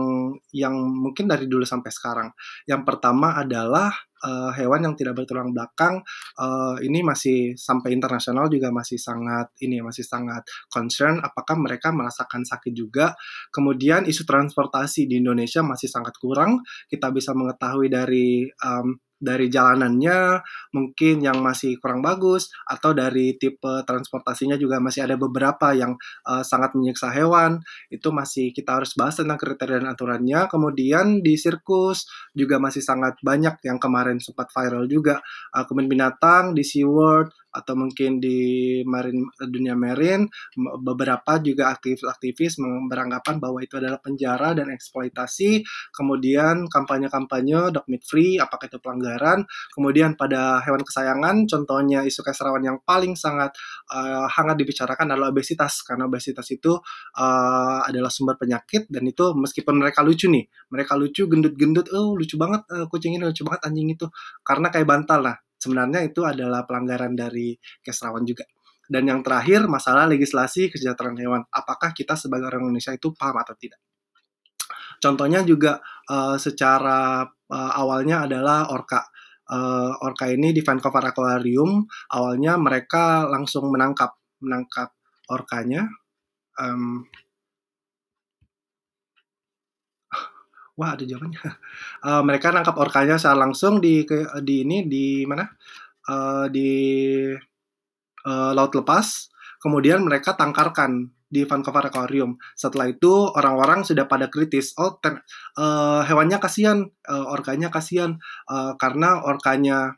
yang mungkin dari dulu sampai sekarang. Yang pertama adalah uh, hewan yang tidak bertulang belakang. Uh, ini masih sampai internasional juga masih sangat ini masih sangat concern. Apakah mereka merasakan sakit juga? Kemudian isu transportasi di Indonesia masih sangat kurang. Kita bisa mengetahui dari um, dari jalanannya mungkin yang masih kurang bagus atau dari tipe transportasinya juga masih ada beberapa yang uh, sangat menyiksa hewan itu masih kita harus bahas tentang kriteria dan aturannya. Kemudian di sirkus juga masih sangat banyak yang kemarin sempat viral juga. Uh, kebun binatang di SeaWorld atau mungkin di marine dunia marine beberapa juga aktivis-aktivis beranggapan bahwa itu adalah penjara dan eksploitasi. Kemudian kampanye-kampanye dog meat free apakah itu pelanggaran. Kemudian pada hewan kesayangan contohnya isu keserawan yang paling sangat uh, hangat dibicarakan adalah obesitas. Karena obesitas itu uh, adalah sumber penyakit dan itu meskipun mereka lucu nih mereka lucu gendut-gendut oh lucu banget uh, kucing ini lucu banget anjing itu. Karena kayak bantal lah sebenarnya itu adalah pelanggaran dari keserawan juga. Dan yang terakhir, masalah legislasi kesejahteraan hewan. Apakah kita sebagai orang Indonesia itu paham atau tidak? Contohnya juga uh, secara uh, awalnya adalah orka. Uh, orka ini di Vancouver Aquarium, awalnya mereka langsung menangkap menangkap orkanya. Um, wah ada jawabannya. Uh, mereka nangkap orkanya secara langsung di di ini di mana? Uh, di uh, laut lepas. Kemudian mereka tangkarkan di Vancouver Aquarium. Setelah itu orang-orang sudah pada kritis. Oh, uh, hewannya kasihan, uh, orkanya kasihan uh, karena orkanya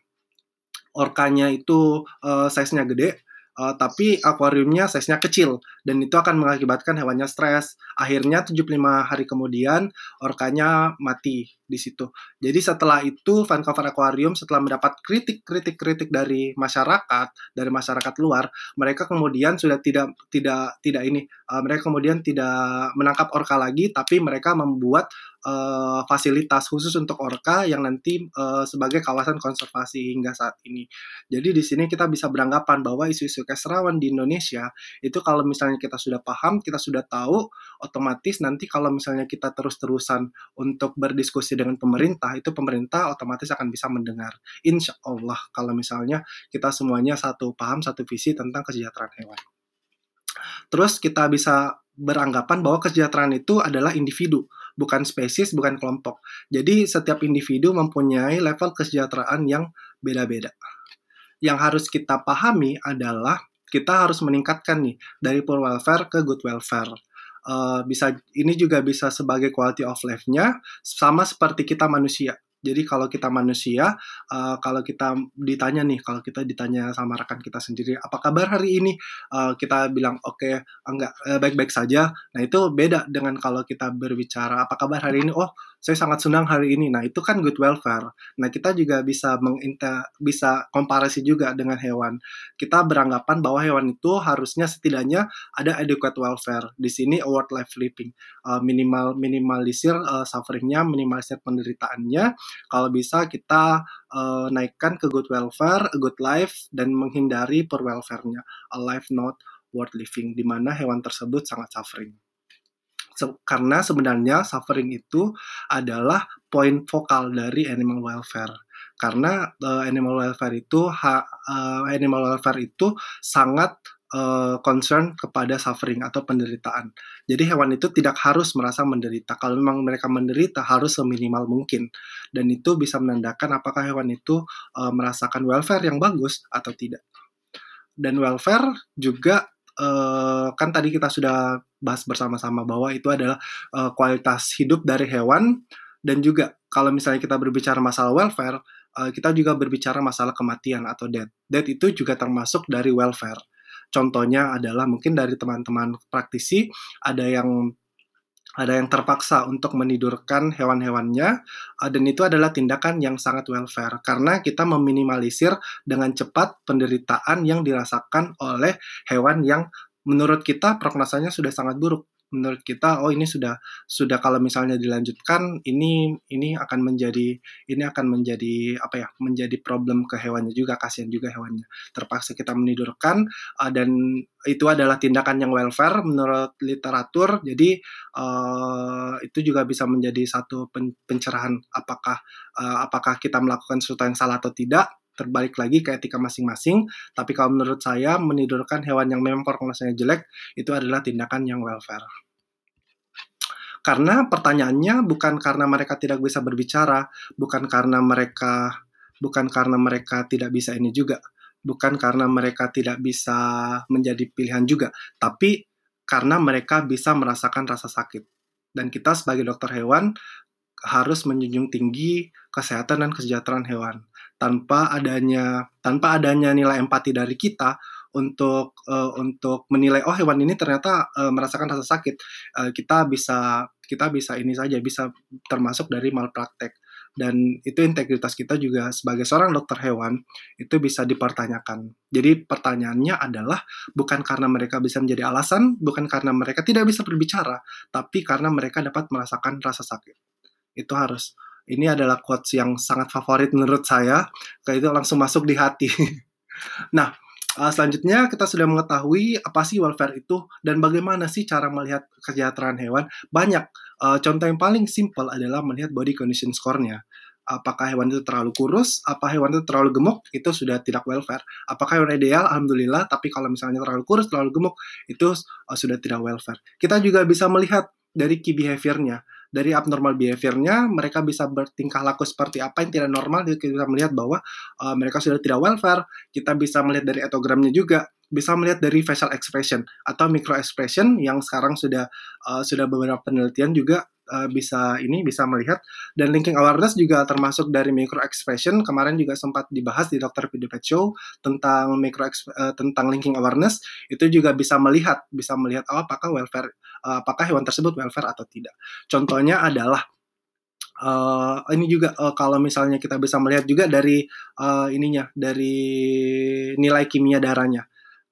orkanya itu uh, size-nya gede uh, tapi akuariumnya size-nya kecil dan itu akan mengakibatkan hewannya stres. Akhirnya 75 hari kemudian orkanya mati di situ. Jadi setelah itu Vancouver Aquarium setelah mendapat kritik-kritik-kritik dari masyarakat, dari masyarakat luar, mereka kemudian sudah tidak tidak tidak ini, uh, mereka kemudian tidak menangkap orka lagi tapi mereka membuat uh, fasilitas khusus untuk orka yang nanti uh, sebagai kawasan konservasi hingga saat ini. Jadi di sini kita bisa beranggapan bahwa isu-isu keserawan di Indonesia itu kalau misalnya kita sudah paham, kita sudah tahu, otomatis nanti kalau misalnya kita terus-terusan untuk berdiskusi dengan pemerintah, itu pemerintah otomatis akan bisa mendengar. Insya Allah kalau misalnya kita semuanya satu paham, satu visi tentang kesejahteraan hewan. Terus kita bisa beranggapan bahwa kesejahteraan itu adalah individu, bukan spesies, bukan kelompok. Jadi setiap individu mempunyai level kesejahteraan yang beda-beda. Yang harus kita pahami adalah kita harus meningkatkan nih dari poor welfare ke good welfare. Uh, bisa ini juga bisa sebagai quality of life-nya sama seperti kita manusia. Jadi kalau kita manusia, uh, kalau kita ditanya nih, kalau kita ditanya sama rekan kita sendiri, apa kabar hari ini? Uh, kita bilang oke, okay, enggak baik-baik saja. Nah itu beda dengan kalau kita berbicara apa kabar hari ini? Oh saya sangat senang hari ini. Nah, itu kan good welfare. Nah, kita juga bisa menginter bisa komparasi juga dengan hewan. Kita beranggapan bahwa hewan itu harusnya setidaknya ada adequate welfare. Di sini award life living. Uh, minimal minimalisir uh, sufferingnya, minimalisir penderitaannya. Kalau bisa kita uh, naikkan ke good welfare, a good life dan menghindari poor welfare-nya. A life not worth living di mana hewan tersebut sangat suffering karena sebenarnya suffering itu adalah poin vokal dari animal welfare karena uh, animal welfare itu ha, uh, animal welfare itu sangat uh, concern kepada suffering atau penderitaan. Jadi hewan itu tidak harus merasa menderita. Kalau memang mereka menderita harus seminimal mungkin. Dan itu bisa menandakan apakah hewan itu merasakan welfare yang bagus atau tidak. Dan welfare juga uh, kan tadi kita sudah bahas bersama-sama bahwa itu adalah uh, kualitas hidup dari hewan dan juga kalau misalnya kita berbicara masalah welfare, uh, kita juga berbicara masalah kematian atau death. Death itu juga termasuk dari welfare. Contohnya adalah mungkin dari teman-teman praktisi ada yang ada yang terpaksa untuk menidurkan hewan-hewannya dan itu adalah tindakan yang sangat welfare. Karena kita meminimalisir dengan cepat penderitaan yang dirasakan oleh hewan yang menurut kita prognosanya sudah sangat buruk menurut kita oh ini sudah sudah kalau misalnya dilanjutkan ini ini akan menjadi ini akan menjadi apa ya menjadi problem ke hewannya juga kasihan juga hewannya terpaksa kita menidurkan uh, dan itu adalah tindakan yang welfare menurut literatur jadi uh, itu juga bisa menjadi satu pen pencerahan apakah uh, apakah kita melakukan sesuatu yang salah atau tidak terbalik lagi ke etika masing-masing. Tapi kalau menurut saya menidurkan hewan yang memang prognosanya jelek itu adalah tindakan yang welfare. Karena pertanyaannya bukan karena mereka tidak bisa berbicara, bukan karena mereka bukan karena mereka tidak bisa ini juga, bukan karena mereka tidak bisa menjadi pilihan juga, tapi karena mereka bisa merasakan rasa sakit. Dan kita sebagai dokter hewan harus menjunjung tinggi kesehatan dan kesejahteraan hewan tanpa adanya tanpa adanya nilai empati dari kita untuk uh, untuk menilai oh hewan ini ternyata uh, merasakan rasa sakit uh, kita bisa kita bisa ini saja bisa termasuk dari malpraktek dan itu integritas kita juga sebagai seorang dokter hewan itu bisa dipertanyakan. Jadi pertanyaannya adalah bukan karena mereka bisa menjadi alasan, bukan karena mereka tidak bisa berbicara, tapi karena mereka dapat merasakan rasa sakit. Itu harus ini adalah quotes yang sangat favorit menurut saya, kayak itu langsung masuk di hati. nah, uh, selanjutnya kita sudah mengetahui apa sih welfare itu dan bagaimana sih cara melihat kesejahteraan hewan. Banyak. Uh, contoh yang paling simple adalah melihat body condition score-nya. Apakah hewan itu terlalu kurus, apa hewan itu terlalu gemuk, itu sudah tidak welfare. Apakah hewan ideal, alhamdulillah, tapi kalau misalnya terlalu kurus, terlalu gemuk, itu uh, sudah tidak welfare. Kita juga bisa melihat dari key behavior-nya dari abnormal behaviornya mereka bisa bertingkah laku seperti apa yang tidak normal kita bisa melihat bahwa uh, mereka sudah tidak welfare. Kita bisa melihat dari etogramnya juga bisa melihat dari facial expression atau micro expression yang sekarang sudah uh, sudah beberapa penelitian juga uh, bisa ini bisa melihat dan linking awareness juga termasuk dari micro expression kemarin juga sempat dibahas di Dr. Video Pet Show tentang micro uh, tentang linking awareness itu juga bisa melihat bisa melihat oh, apakah welfare uh, apakah hewan tersebut welfare atau tidak contohnya adalah Uh, ini juga uh, kalau misalnya kita bisa melihat juga dari uh, ininya dari nilai kimia darahnya.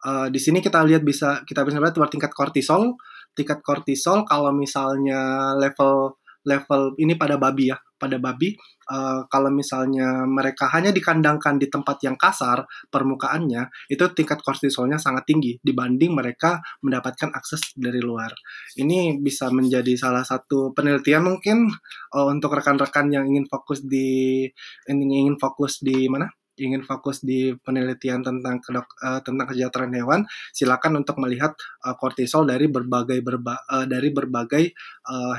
Uh, di sini kita lihat bisa kita bisa lihat tingkat kortisol tingkat kortisol kalau misalnya level level ini pada babi ya pada babi. Uh, kalau misalnya mereka hanya dikandangkan di tempat yang kasar permukaannya itu tingkat kortisolnya sangat tinggi dibanding mereka mendapatkan akses dari luar. Ini bisa menjadi salah satu penelitian mungkin uh, untuk rekan-rekan yang ingin fokus di ingin fokus di mana ingin fokus di penelitian tentang kedok, uh, tentang kesejahteraan hewan, silakan untuk melihat uh, kortisol dari berbagai berba, uh, dari berbagai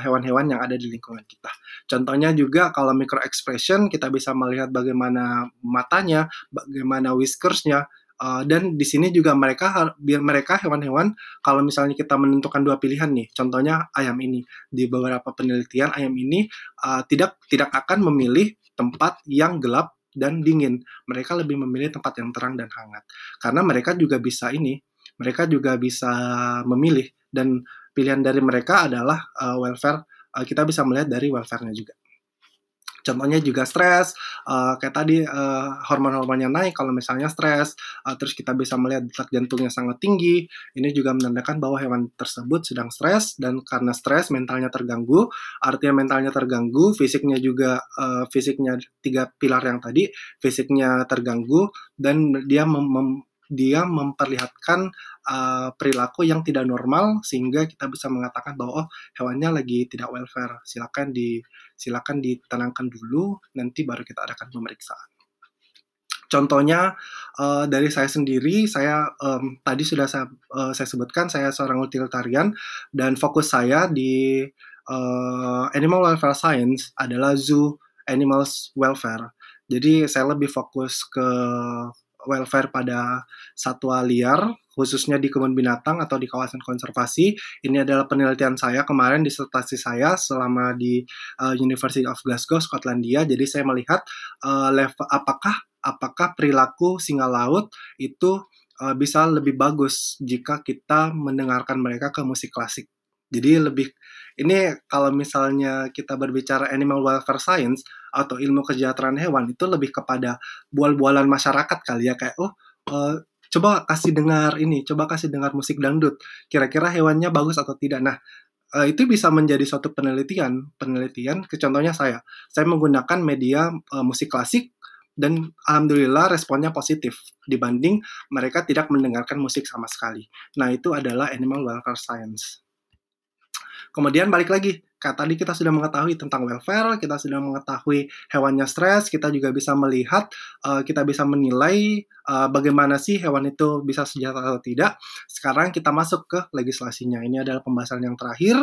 hewan-hewan uh, yang ada di lingkungan kita. Contohnya juga kalau micro expression kita bisa melihat bagaimana matanya, bagaimana whiskersnya, Uh, dan di sini juga mereka biar mereka hewan-hewan kalau misalnya kita menentukan dua pilihan nih contohnya ayam ini di beberapa penelitian ayam ini uh, tidak tidak akan memilih tempat yang gelap dan dingin. Mereka lebih memilih tempat yang terang dan hangat. Karena mereka juga bisa ini, mereka juga bisa memilih dan pilihan dari mereka adalah uh, welfare. Uh, kita bisa melihat dari welfare-nya juga. Contohnya juga stres, uh, kayak tadi uh, hormon-hormonnya naik kalau misalnya stres, uh, terus kita bisa melihat detak jantungnya sangat tinggi. Ini juga menandakan bahwa hewan tersebut sedang stres dan karena stres mentalnya terganggu. Artinya mentalnya terganggu, fisiknya juga uh, fisiknya tiga pilar yang tadi, fisiknya terganggu dan dia mem, mem dia memperlihatkan uh, perilaku yang tidak normal sehingga kita bisa mengatakan bahwa oh hewannya lagi tidak welfare. Silakan di silakan ditenangkan dulu nanti baru kita adakan pemeriksaan. Contohnya uh, dari saya sendiri, saya um, tadi sudah saya, uh, saya sebutkan saya seorang utilitarian dan fokus saya di uh, animal welfare science adalah zoo animals welfare. Jadi saya lebih fokus ke welfare pada satwa liar, khususnya di kebun binatang atau di kawasan konservasi. Ini adalah penelitian saya kemarin disertasi saya selama di uh, University of Glasgow, Skotlandia. Jadi saya melihat uh, level apakah apakah perilaku singa laut itu uh, bisa lebih bagus jika kita mendengarkan mereka ke musik klasik. Jadi lebih ini kalau misalnya kita berbicara animal welfare science atau ilmu kesejahteraan hewan itu lebih kepada bual-bualan masyarakat kali ya kayak oh uh, coba kasih dengar ini, coba kasih dengar musik dangdut. Kira-kira hewannya bagus atau tidak. Nah, uh, itu bisa menjadi suatu penelitian. Penelitian, contohnya saya, saya menggunakan media uh, musik klasik dan alhamdulillah responnya positif dibanding mereka tidak mendengarkan musik sama sekali. Nah, itu adalah animal welfare science. Kemudian balik lagi, kayak tadi kita sudah mengetahui tentang welfare, kita sudah mengetahui hewannya stres, kita juga bisa melihat, uh, kita bisa menilai uh, bagaimana sih hewan itu bisa sejahtera atau tidak. Sekarang kita masuk ke legislasinya. Ini adalah pembahasan yang terakhir.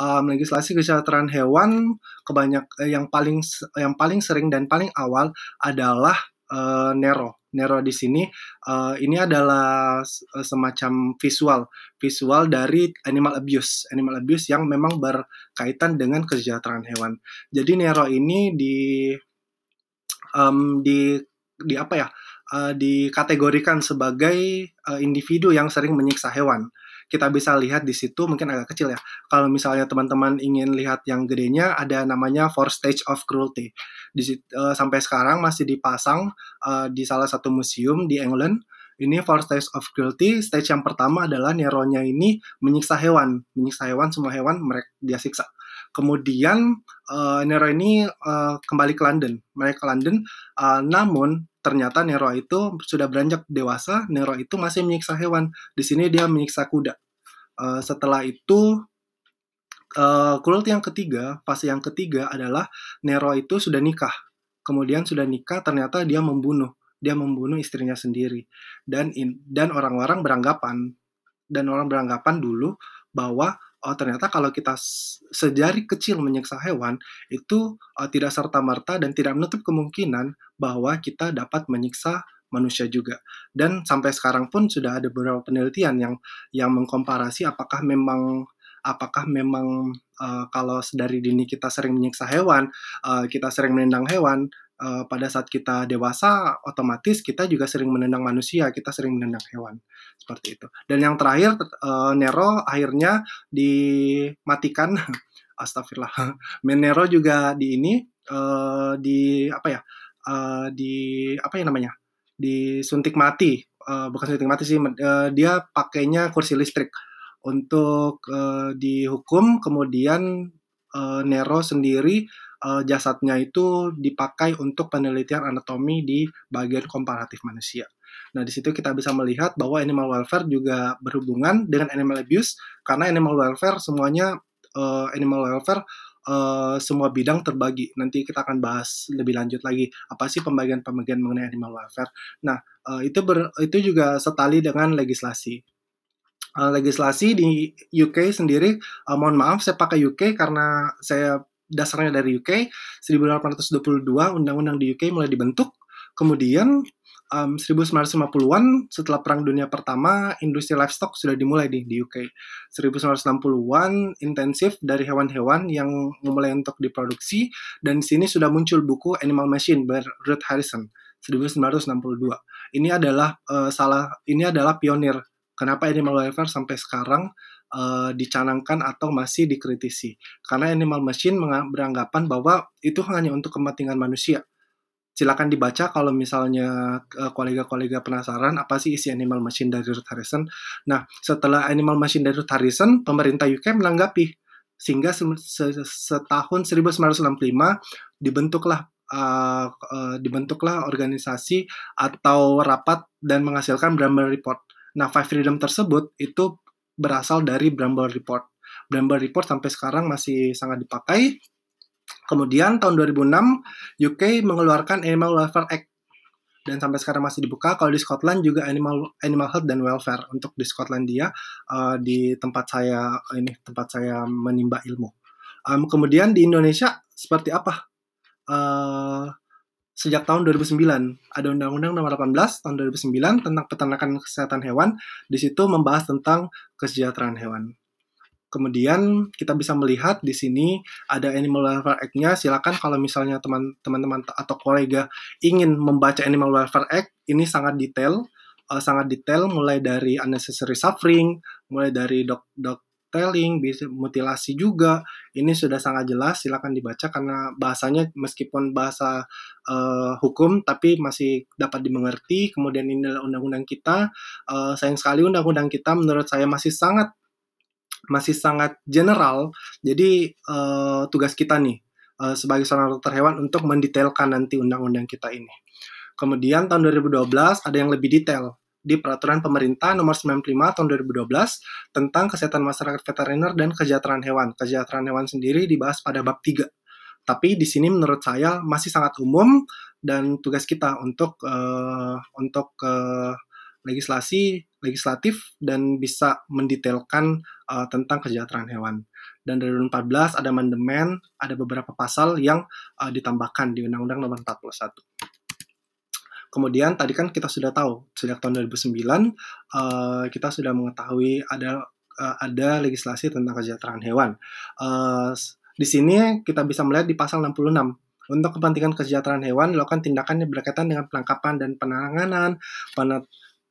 Um, legislasi kesejahteraan hewan kebanyak eh, yang paling yang paling sering dan paling awal adalah uh, Nero. Nero di sini uh, ini adalah uh, semacam visual visual dari animal abuse animal abuse yang memang berkaitan dengan kesejahteraan hewan. Jadi Nero ini di um, di di apa ya uh, dikategorikan sebagai uh, individu yang sering menyiksa hewan kita bisa lihat di situ mungkin agak kecil ya. Kalau misalnya teman-teman ingin lihat yang gedenya ada namanya Four Stage of Cruelty. Di uh, sampai sekarang masih dipasang uh, di salah satu museum di England. Ini Four Stage of Cruelty. Stage yang pertama adalah Neronya ini menyiksa hewan, menyiksa hewan semua hewan mereka dia siksa. Kemudian uh, Nero ini uh, kembali ke London, mereka ke London. Uh, namun ternyata Nero itu sudah beranjak dewasa, Nero itu masih menyiksa hewan. Di sini dia menyiksa kuda. Uh, setelah itu, uh, yang ketiga, fase yang ketiga adalah Nero itu sudah nikah. Kemudian sudah nikah, ternyata dia membunuh. Dia membunuh istrinya sendiri. Dan in, dan orang-orang beranggapan dan orang beranggapan dulu bahwa oh ternyata kalau kita sejari kecil menyiksa hewan itu uh, tidak serta merta dan tidak menutup kemungkinan bahwa kita dapat menyiksa manusia juga. Dan sampai sekarang pun sudah ada beberapa penelitian yang yang mengkomparasi apakah memang apakah memang uh, kalau dari dini kita sering menyiksa hewan, uh, kita sering menendang hewan, uh, pada saat kita dewasa otomatis kita juga sering menendang manusia, kita sering menendang hewan seperti itu. Dan yang terakhir uh, Nero akhirnya dimatikan. Astagfirullah. Nero juga di ini uh, di apa ya? Uh, di apa ya namanya? Disuntik mati. Uh, bukan suntik mati sih, uh, dia pakainya kursi listrik untuk uh, dihukum kemudian Nero sendiri uh, jasadnya itu dipakai untuk penelitian anatomi di bagian komparatif manusia. Nah, di situ kita bisa melihat bahwa animal welfare juga berhubungan dengan animal abuse karena animal welfare semuanya uh, animal welfare uh, semua bidang terbagi. Nanti kita akan bahas lebih lanjut lagi apa sih pembagian-pembagian mengenai animal welfare. Nah, uh, itu ber, itu juga setali dengan legislasi. Uh, legislasi di UK sendiri, uh, mohon maaf saya pakai UK karena saya dasarnya dari UK 1822 undang-undang di UK mulai dibentuk. Kemudian um, 1950-an setelah Perang Dunia Pertama industri livestock sudah dimulai di, di UK 1960-an intensif dari hewan-hewan yang memulai untuk diproduksi dan di sini sudah muncul buku Animal Machine by Ruth Harrison 1962 ini adalah uh, salah ini adalah pionir kenapa animal welfare sampai sekarang uh, dicanangkan atau masih dikritisi. Karena Animal Machine beranggapan bahwa itu hanya untuk kepentingan manusia. Silakan dibaca kalau misalnya uh, kolega-kolega penasaran apa sih isi Animal Machine dari Ruth Harrison. Nah, setelah Animal Machine dari Ruth Harrison, pemerintah UK menanggapi sehingga setahun 1965 dibentuklah uh, uh, dibentuklah organisasi atau rapat dan menghasilkan Bramble Report. Nah, Five Freedom tersebut itu berasal dari Bramble Report. Bramble Report sampai sekarang masih sangat dipakai. Kemudian tahun 2006 UK mengeluarkan Animal Welfare Act dan sampai sekarang masih dibuka. Kalau di Scotland juga Animal Animal Health dan Welfare untuk di Skotlandia uh, di tempat saya ini tempat saya menimba ilmu. Um, kemudian di Indonesia seperti apa? Uh, sejak tahun 2009 ada Undang-Undang Nomor 18 tahun 2009 tentang peternakan kesehatan hewan. Di situ membahas tentang kesejahteraan hewan. Kemudian kita bisa melihat di sini ada Animal Welfare Act-nya. Silakan kalau misalnya teman-teman atau kolega ingin membaca Animal Welfare Act, ini sangat detail, uh, sangat detail mulai dari unnecessary suffering, mulai dari dok dok telling, bisa mutilasi juga. Ini sudah sangat jelas, silakan dibaca karena bahasanya meskipun bahasa uh, hukum tapi masih dapat dimengerti. Kemudian ini adalah undang-undang kita. Uh, sayang sekali undang-undang kita menurut saya masih sangat masih sangat general. Jadi uh, tugas kita nih sebagai seorang dokter hewan untuk mendetailkan nanti undang-undang kita ini. Kemudian tahun 2012 ada yang lebih detail di peraturan pemerintah nomor 95 tahun 2012 tentang kesehatan masyarakat veteriner dan kesejahteraan hewan. Kesejahteraan hewan sendiri dibahas pada bab 3. Tapi di sini menurut saya masih sangat umum dan tugas kita untuk uh, untuk uh, legislasi legislatif dan bisa mendetailkan uh, tentang kesejahteraan hewan. Dan dari 2014 ada amandemen, ada beberapa pasal yang uh, ditambahkan di Undang-Undang Nomor 41. Kemudian tadi kan kita sudah tahu sejak tahun 2009 uh, kita sudah mengetahui ada uh, ada legislasi tentang kesejahteraan hewan. Uh, di sini kita bisa melihat di pasal 66 untuk kepentingan kesejahteraan hewan dilakukan tindakan yang berkaitan dengan penangkapan dan penanganan, penet,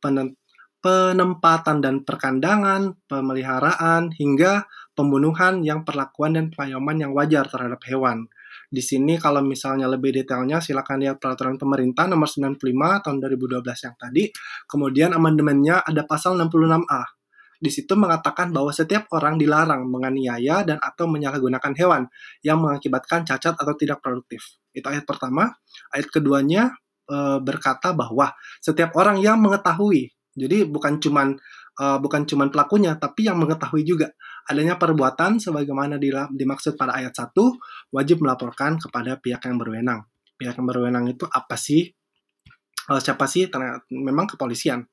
penet, penempatan dan perkandangan, pemeliharaan, hingga pembunuhan yang perlakuan dan pengayoman yang wajar terhadap hewan. Di sini kalau misalnya lebih detailnya silakan lihat peraturan pemerintah nomor 95 tahun 2012 yang tadi. Kemudian amandemennya ada pasal 66A. Di situ mengatakan bahwa setiap orang dilarang menganiaya dan atau menyalahgunakan hewan yang mengakibatkan cacat atau tidak produktif. Itu ayat pertama. Ayat keduanya e, berkata bahwa setiap orang yang mengetahui, jadi bukan cuman uh, bukan cuma pelakunya, tapi yang mengetahui juga adanya perbuatan sebagaimana dimaksud pada ayat 1, wajib melaporkan kepada pihak yang berwenang. Pihak yang berwenang itu apa sih? Uh, siapa sih? Ternyata, memang kepolisian.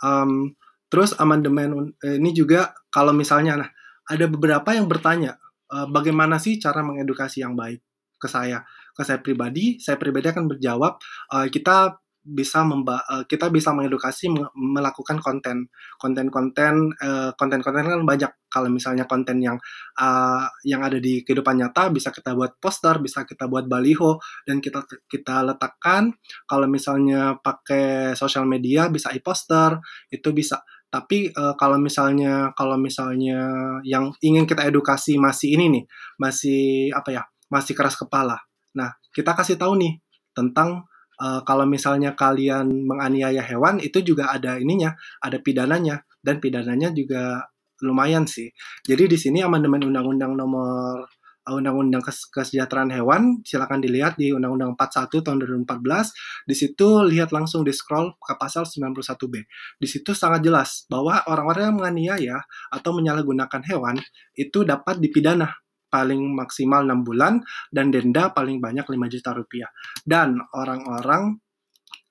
Um, terus amandemen eh, ini juga kalau misalnya, nah ada beberapa yang bertanya, uh, bagaimana sih cara mengedukasi yang baik ke saya? Ke saya pribadi, saya pribadi akan berjawab, uh, kita bisa memba uh, kita bisa mengedukasi melakukan konten. Konten-konten uh, konten-konten kan banyak. Kalau misalnya konten yang uh, yang ada di kehidupan nyata bisa kita buat poster bisa kita buat baliho dan kita kita letakkan. Kalau misalnya pakai sosial media bisa e-poster itu bisa. Tapi uh, kalau misalnya kalau misalnya yang ingin kita edukasi masih ini nih masih apa ya masih keras kepala. Nah kita kasih tahu nih tentang uh, kalau misalnya kalian menganiaya hewan itu juga ada ininya, ada pidananya dan pidananya juga lumayan sih. Jadi di sini amandemen undang-undang nomor eh, Undang-Undang Kesejahteraan Hewan, silakan dilihat di Undang-Undang 41 tahun 2014. Di situ lihat langsung di scroll ke pasal 91B. Di situ sangat jelas bahwa orang-orang yang menganiaya atau menyalahgunakan hewan itu dapat dipidana paling maksimal 6 bulan dan denda paling banyak 5 juta rupiah. Dan orang-orang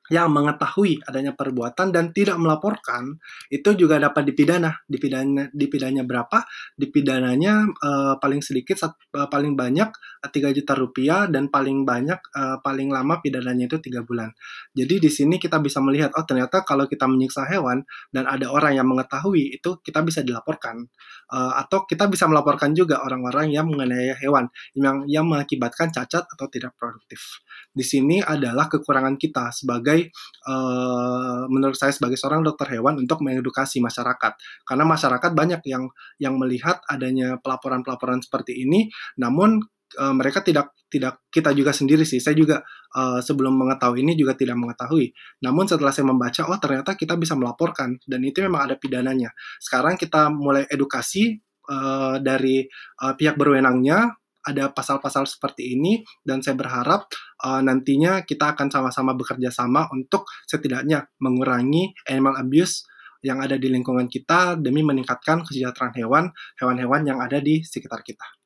yang mengetahui adanya perbuatan dan tidak melaporkan itu juga dapat dipidana. Dipidana dipidana berapa? Dipidananya uh, paling sedikit uh, paling banyak uh, eh, 3 juta rupiah dan paling banyak uh, paling lama pidananya itu tiga bulan. Jadi di sini kita bisa melihat oh ternyata kalau kita menyiksa hewan dan ada orang yang mengetahui itu kita bisa dilaporkan uh, atau kita bisa melaporkan juga orang-orang yang menganiaya hewan yang yang mengakibatkan cacat atau tidak produktif. Di sini adalah kekurangan kita sebagai uh, menurut saya sebagai seorang dokter hewan untuk mengedukasi masyarakat karena masyarakat banyak yang yang melihat adanya pelaporan-pelaporan seperti ini namun uh, mereka tidak tidak kita juga sendiri sih. Saya juga uh, sebelum mengetahui ini juga tidak mengetahui. Namun setelah saya membaca oh ternyata kita bisa melaporkan dan itu memang ada pidananya. Sekarang kita mulai edukasi uh, dari uh, pihak berwenangnya ada pasal-pasal seperti ini dan saya berharap uh, nantinya kita akan sama-sama bekerja sama untuk setidaknya mengurangi animal abuse yang ada di lingkungan kita demi meningkatkan kesejahteraan hewan, hewan-hewan yang ada di sekitar kita.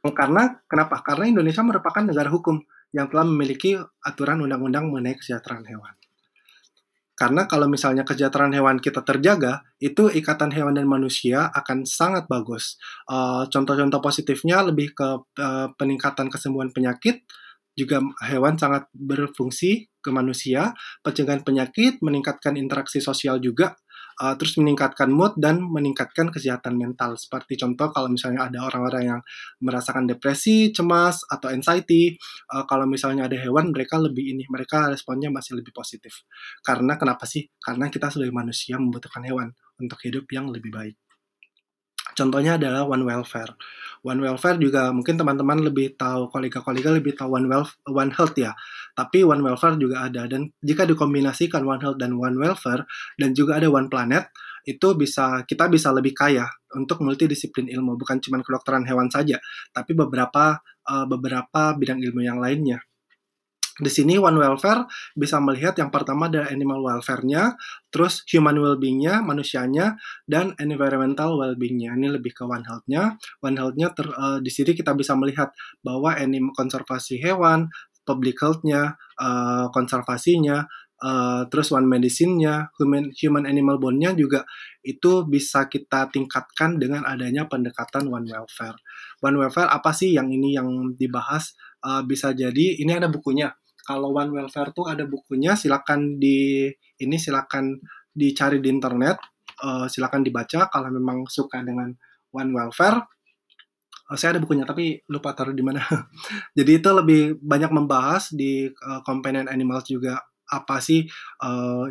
Karena kenapa? Karena Indonesia merupakan negara hukum yang telah memiliki aturan undang-undang mengenai kesejahteraan hewan. Karena kalau misalnya kesejahteraan hewan kita terjaga, itu ikatan hewan dan manusia akan sangat bagus. eh, contoh-contoh positifnya lebih ke uh, peningkatan kesembuhan penyakit, juga hewan sangat berfungsi ke manusia, pencegahan penyakit, meningkatkan interaksi sosial juga, uh, terus meningkatkan mood dan meningkatkan kesehatan mental. Seperti contoh kalau misalnya ada orang-orang yang merasakan depresi, cemas atau anxiety, uh, kalau misalnya ada hewan mereka lebih ini, mereka responnya masih lebih positif. Karena kenapa sih? Karena kita sebagai manusia membutuhkan hewan untuk hidup yang lebih baik. Contohnya adalah One Welfare. One Welfare juga mungkin teman-teman lebih tahu, kolega-kolega lebih tahu One, Welf One Health ya. Tapi One Welfare juga ada. Dan jika dikombinasikan One Health dan One Welfare, dan juga ada One Planet, itu bisa kita bisa lebih kaya untuk multidisiplin ilmu. Bukan cuma kedokteran hewan saja, tapi beberapa uh, beberapa bidang ilmu yang lainnya. Di sini One Welfare bisa melihat yang pertama ada animal welfare-nya, terus human well-being-nya, manusianya, dan environmental well-being-nya. Ini lebih ke One Health-nya. One Health-nya uh, di sini kita bisa melihat bahwa animal konservasi hewan, public health-nya, uh, konservasinya, uh, terus One Medicine-nya, human, human animal bond-nya juga itu bisa kita tingkatkan dengan adanya pendekatan One Welfare. One Welfare apa sih yang ini yang dibahas? Uh, bisa jadi ini ada bukunya kalau One Welfare tuh ada bukunya, silakan di ini silakan dicari di internet, uh, silakan dibaca kalau memang suka dengan One Welfare. Uh, saya ada bukunya tapi lupa taruh di mana. Jadi itu lebih banyak membahas di uh, companion animals juga apa sih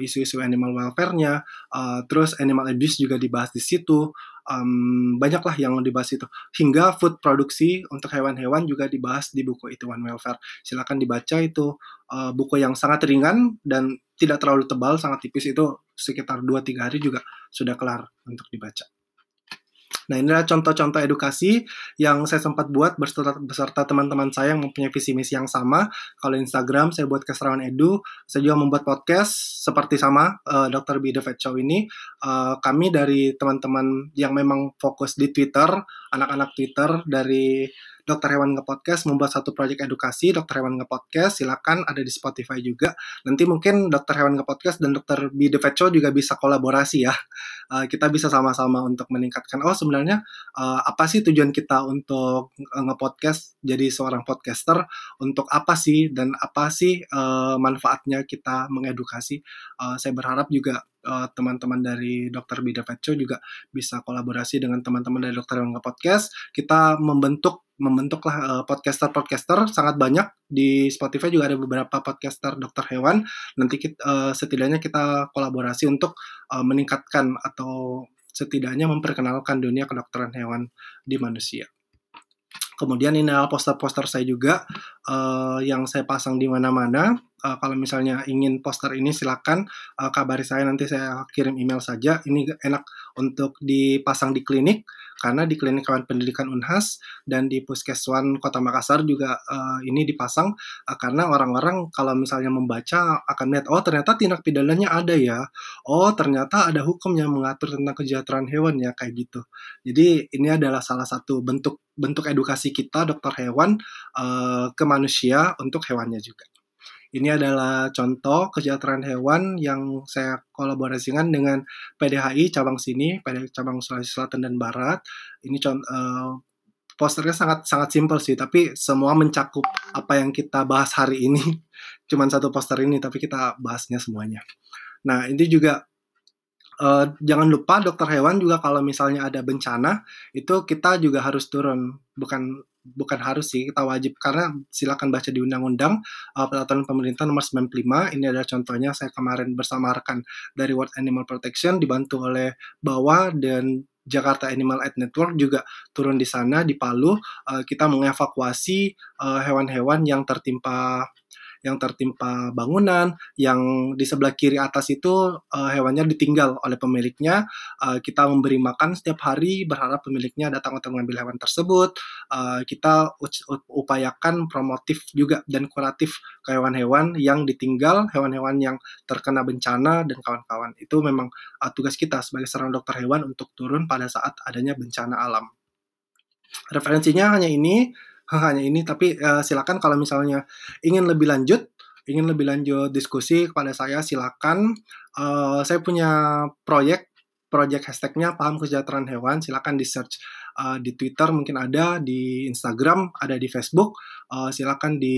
isu-isu uh, animal welfare-nya, uh, terus animal abuse juga dibahas di situ, um, banyaklah yang dibahas itu. Hingga food produksi untuk hewan-hewan juga dibahas di buku itu One Welfare. Silakan dibaca itu uh, buku yang sangat ringan dan tidak terlalu tebal, sangat tipis itu sekitar 2-3 hari juga sudah kelar untuk dibaca. Nah, inilah contoh-contoh edukasi yang saya sempat buat beserta, beserta teman-teman saya yang mempunyai visi misi yang sama. Kalau Instagram, saya buat Keserawan Edu. Saya juga membuat podcast seperti sama uh, Dr. B. The Fat Show ini. Uh, kami dari teman-teman yang memang fokus di Twitter, anak-anak Twitter dari Dokter Hewan Nge-Podcast membuat satu proyek edukasi Dokter Hewan Nge-Podcast, silakan ada di Spotify juga. Nanti mungkin Dokter Hewan Nge-Podcast dan Dokter B The Vet Show juga bisa kolaborasi ya. Uh, kita bisa sama-sama untuk meningkatkan, oh sebenarnya uh, apa sih tujuan kita untuk nge-podcast jadi seorang podcaster, untuk apa sih dan apa sih uh, manfaatnya kita mengedukasi. Uh, saya berharap juga teman-teman uh, dari Dokter Bida Show juga bisa kolaborasi dengan teman-teman dari Dokter Hewan Podcast. Kita membentuk membentuklah uh, podcaster-podcaster sangat banyak di Spotify juga ada beberapa podcaster dokter hewan. Nanti kita, uh, eh, setidaknya kita kolaborasi untuk uh, meningkatkan atau setidaknya memperkenalkan dunia kedokteran hewan di manusia. Kemudian ini adalah poster-poster saya juga uh, yang saya pasang di mana-mana. Uh, kalau misalnya ingin poster ini silakan uh, kabari saya nanti saya kirim email saja. Ini enak untuk dipasang di klinik karena di klinik hewan pendidikan Unhas dan di Puskeswan Kota Makassar juga uh, ini dipasang uh, karena orang-orang kalau misalnya membaca akan melihat oh ternyata tindak pidananya ada ya. Oh ternyata ada hukum yang mengatur tentang kesejahteraan hewan ya kayak gitu. Jadi ini adalah salah satu bentuk bentuk edukasi kita dokter hewan uh, ke manusia untuk hewannya juga. Ini adalah contoh kesejahteraan hewan yang saya kolaborasikan dengan PDHI cabang sini, PD cabang Sulawesi Selatan dan Barat. Ini contoh uh, posternya sangat sangat simpel sih, tapi semua mencakup apa yang kita bahas hari ini. Cuman satu poster ini, tapi kita bahasnya semuanya. Nah, ini juga Uh, jangan lupa dokter hewan juga kalau misalnya ada bencana itu kita juga harus turun. Bukan bukan harus sih kita wajib. Karena silakan baca di undang-undang uh, peraturan pemerintah nomor 95 ini adalah contohnya saya kemarin bersama rekan dari World Animal Protection dibantu oleh BAWA dan Jakarta Animal Aid Network juga turun di sana di Palu. Uh, kita mengevakuasi uh, hewan-hewan yang tertimpa yang tertimpa bangunan, yang di sebelah kiri atas itu uh, hewannya ditinggal oleh pemiliknya. Uh, kita memberi makan setiap hari, berharap pemiliknya datang untuk mengambil hewan tersebut. Uh, kita upayakan promotif juga dan kuratif ke hewan-hewan yang ditinggal, hewan-hewan yang terkena bencana dan kawan-kawan. Itu memang uh, tugas kita sebagai seorang dokter hewan untuk turun pada saat adanya bencana alam. Referensinya hanya ini hanya ini. Tapi uh, silakan kalau misalnya ingin lebih lanjut ingin lebih lanjut diskusi kepada saya silakan. Uh, saya punya proyek project hashtagnya paham kesejahteraan hewan. Silakan di search uh, di Twitter. Mungkin ada di Instagram ada di Facebook. Uh, silakan di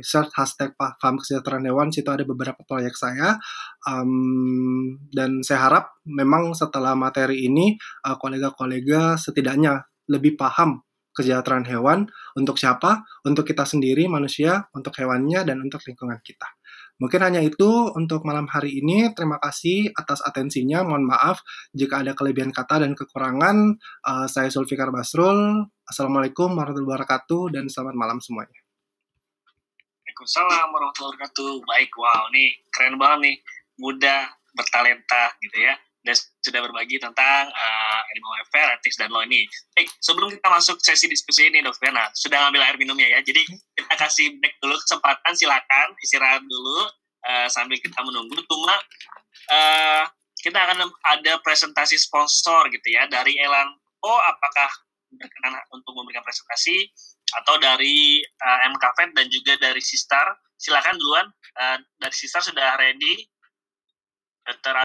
search hashtag paham kesejahteraan hewan. Situ ada beberapa proyek saya. Um, dan saya harap memang setelah materi ini uh, kolega-kolega setidaknya lebih paham kesejahteraan hewan untuk siapa? Untuk kita sendiri manusia, untuk hewannya dan untuk lingkungan kita. Mungkin hanya itu untuk malam hari ini. Terima kasih atas atensinya. Mohon maaf jika ada kelebihan kata dan kekurangan. Uh, saya Sulfikar Basrul. Assalamualaikum warahmatullahi wabarakatuh dan selamat malam semuanya. Waalaikumsalam warahmatullahi wabarakatuh. Baik, wow, nih keren banget nih. Muda, bertalenta gitu ya dan sudah berbagi tentang uh, animal welfare, ethics, dan law ini. Baik, sebelum kita masuk sesi diskusi ini, Dr. Fena, sudah ngambil air minumnya ya. Jadi kita kasih break dulu kesempatan, silakan istirahat dulu uh, sambil kita menunggu. Cuma uh, kita akan ada presentasi sponsor gitu ya dari Elan. Oh, apakah berkenan untuk memberikan presentasi atau dari uh, dan juga dari Sistar. Silakan duluan. Uh, dari Sistar sudah ready. Dr.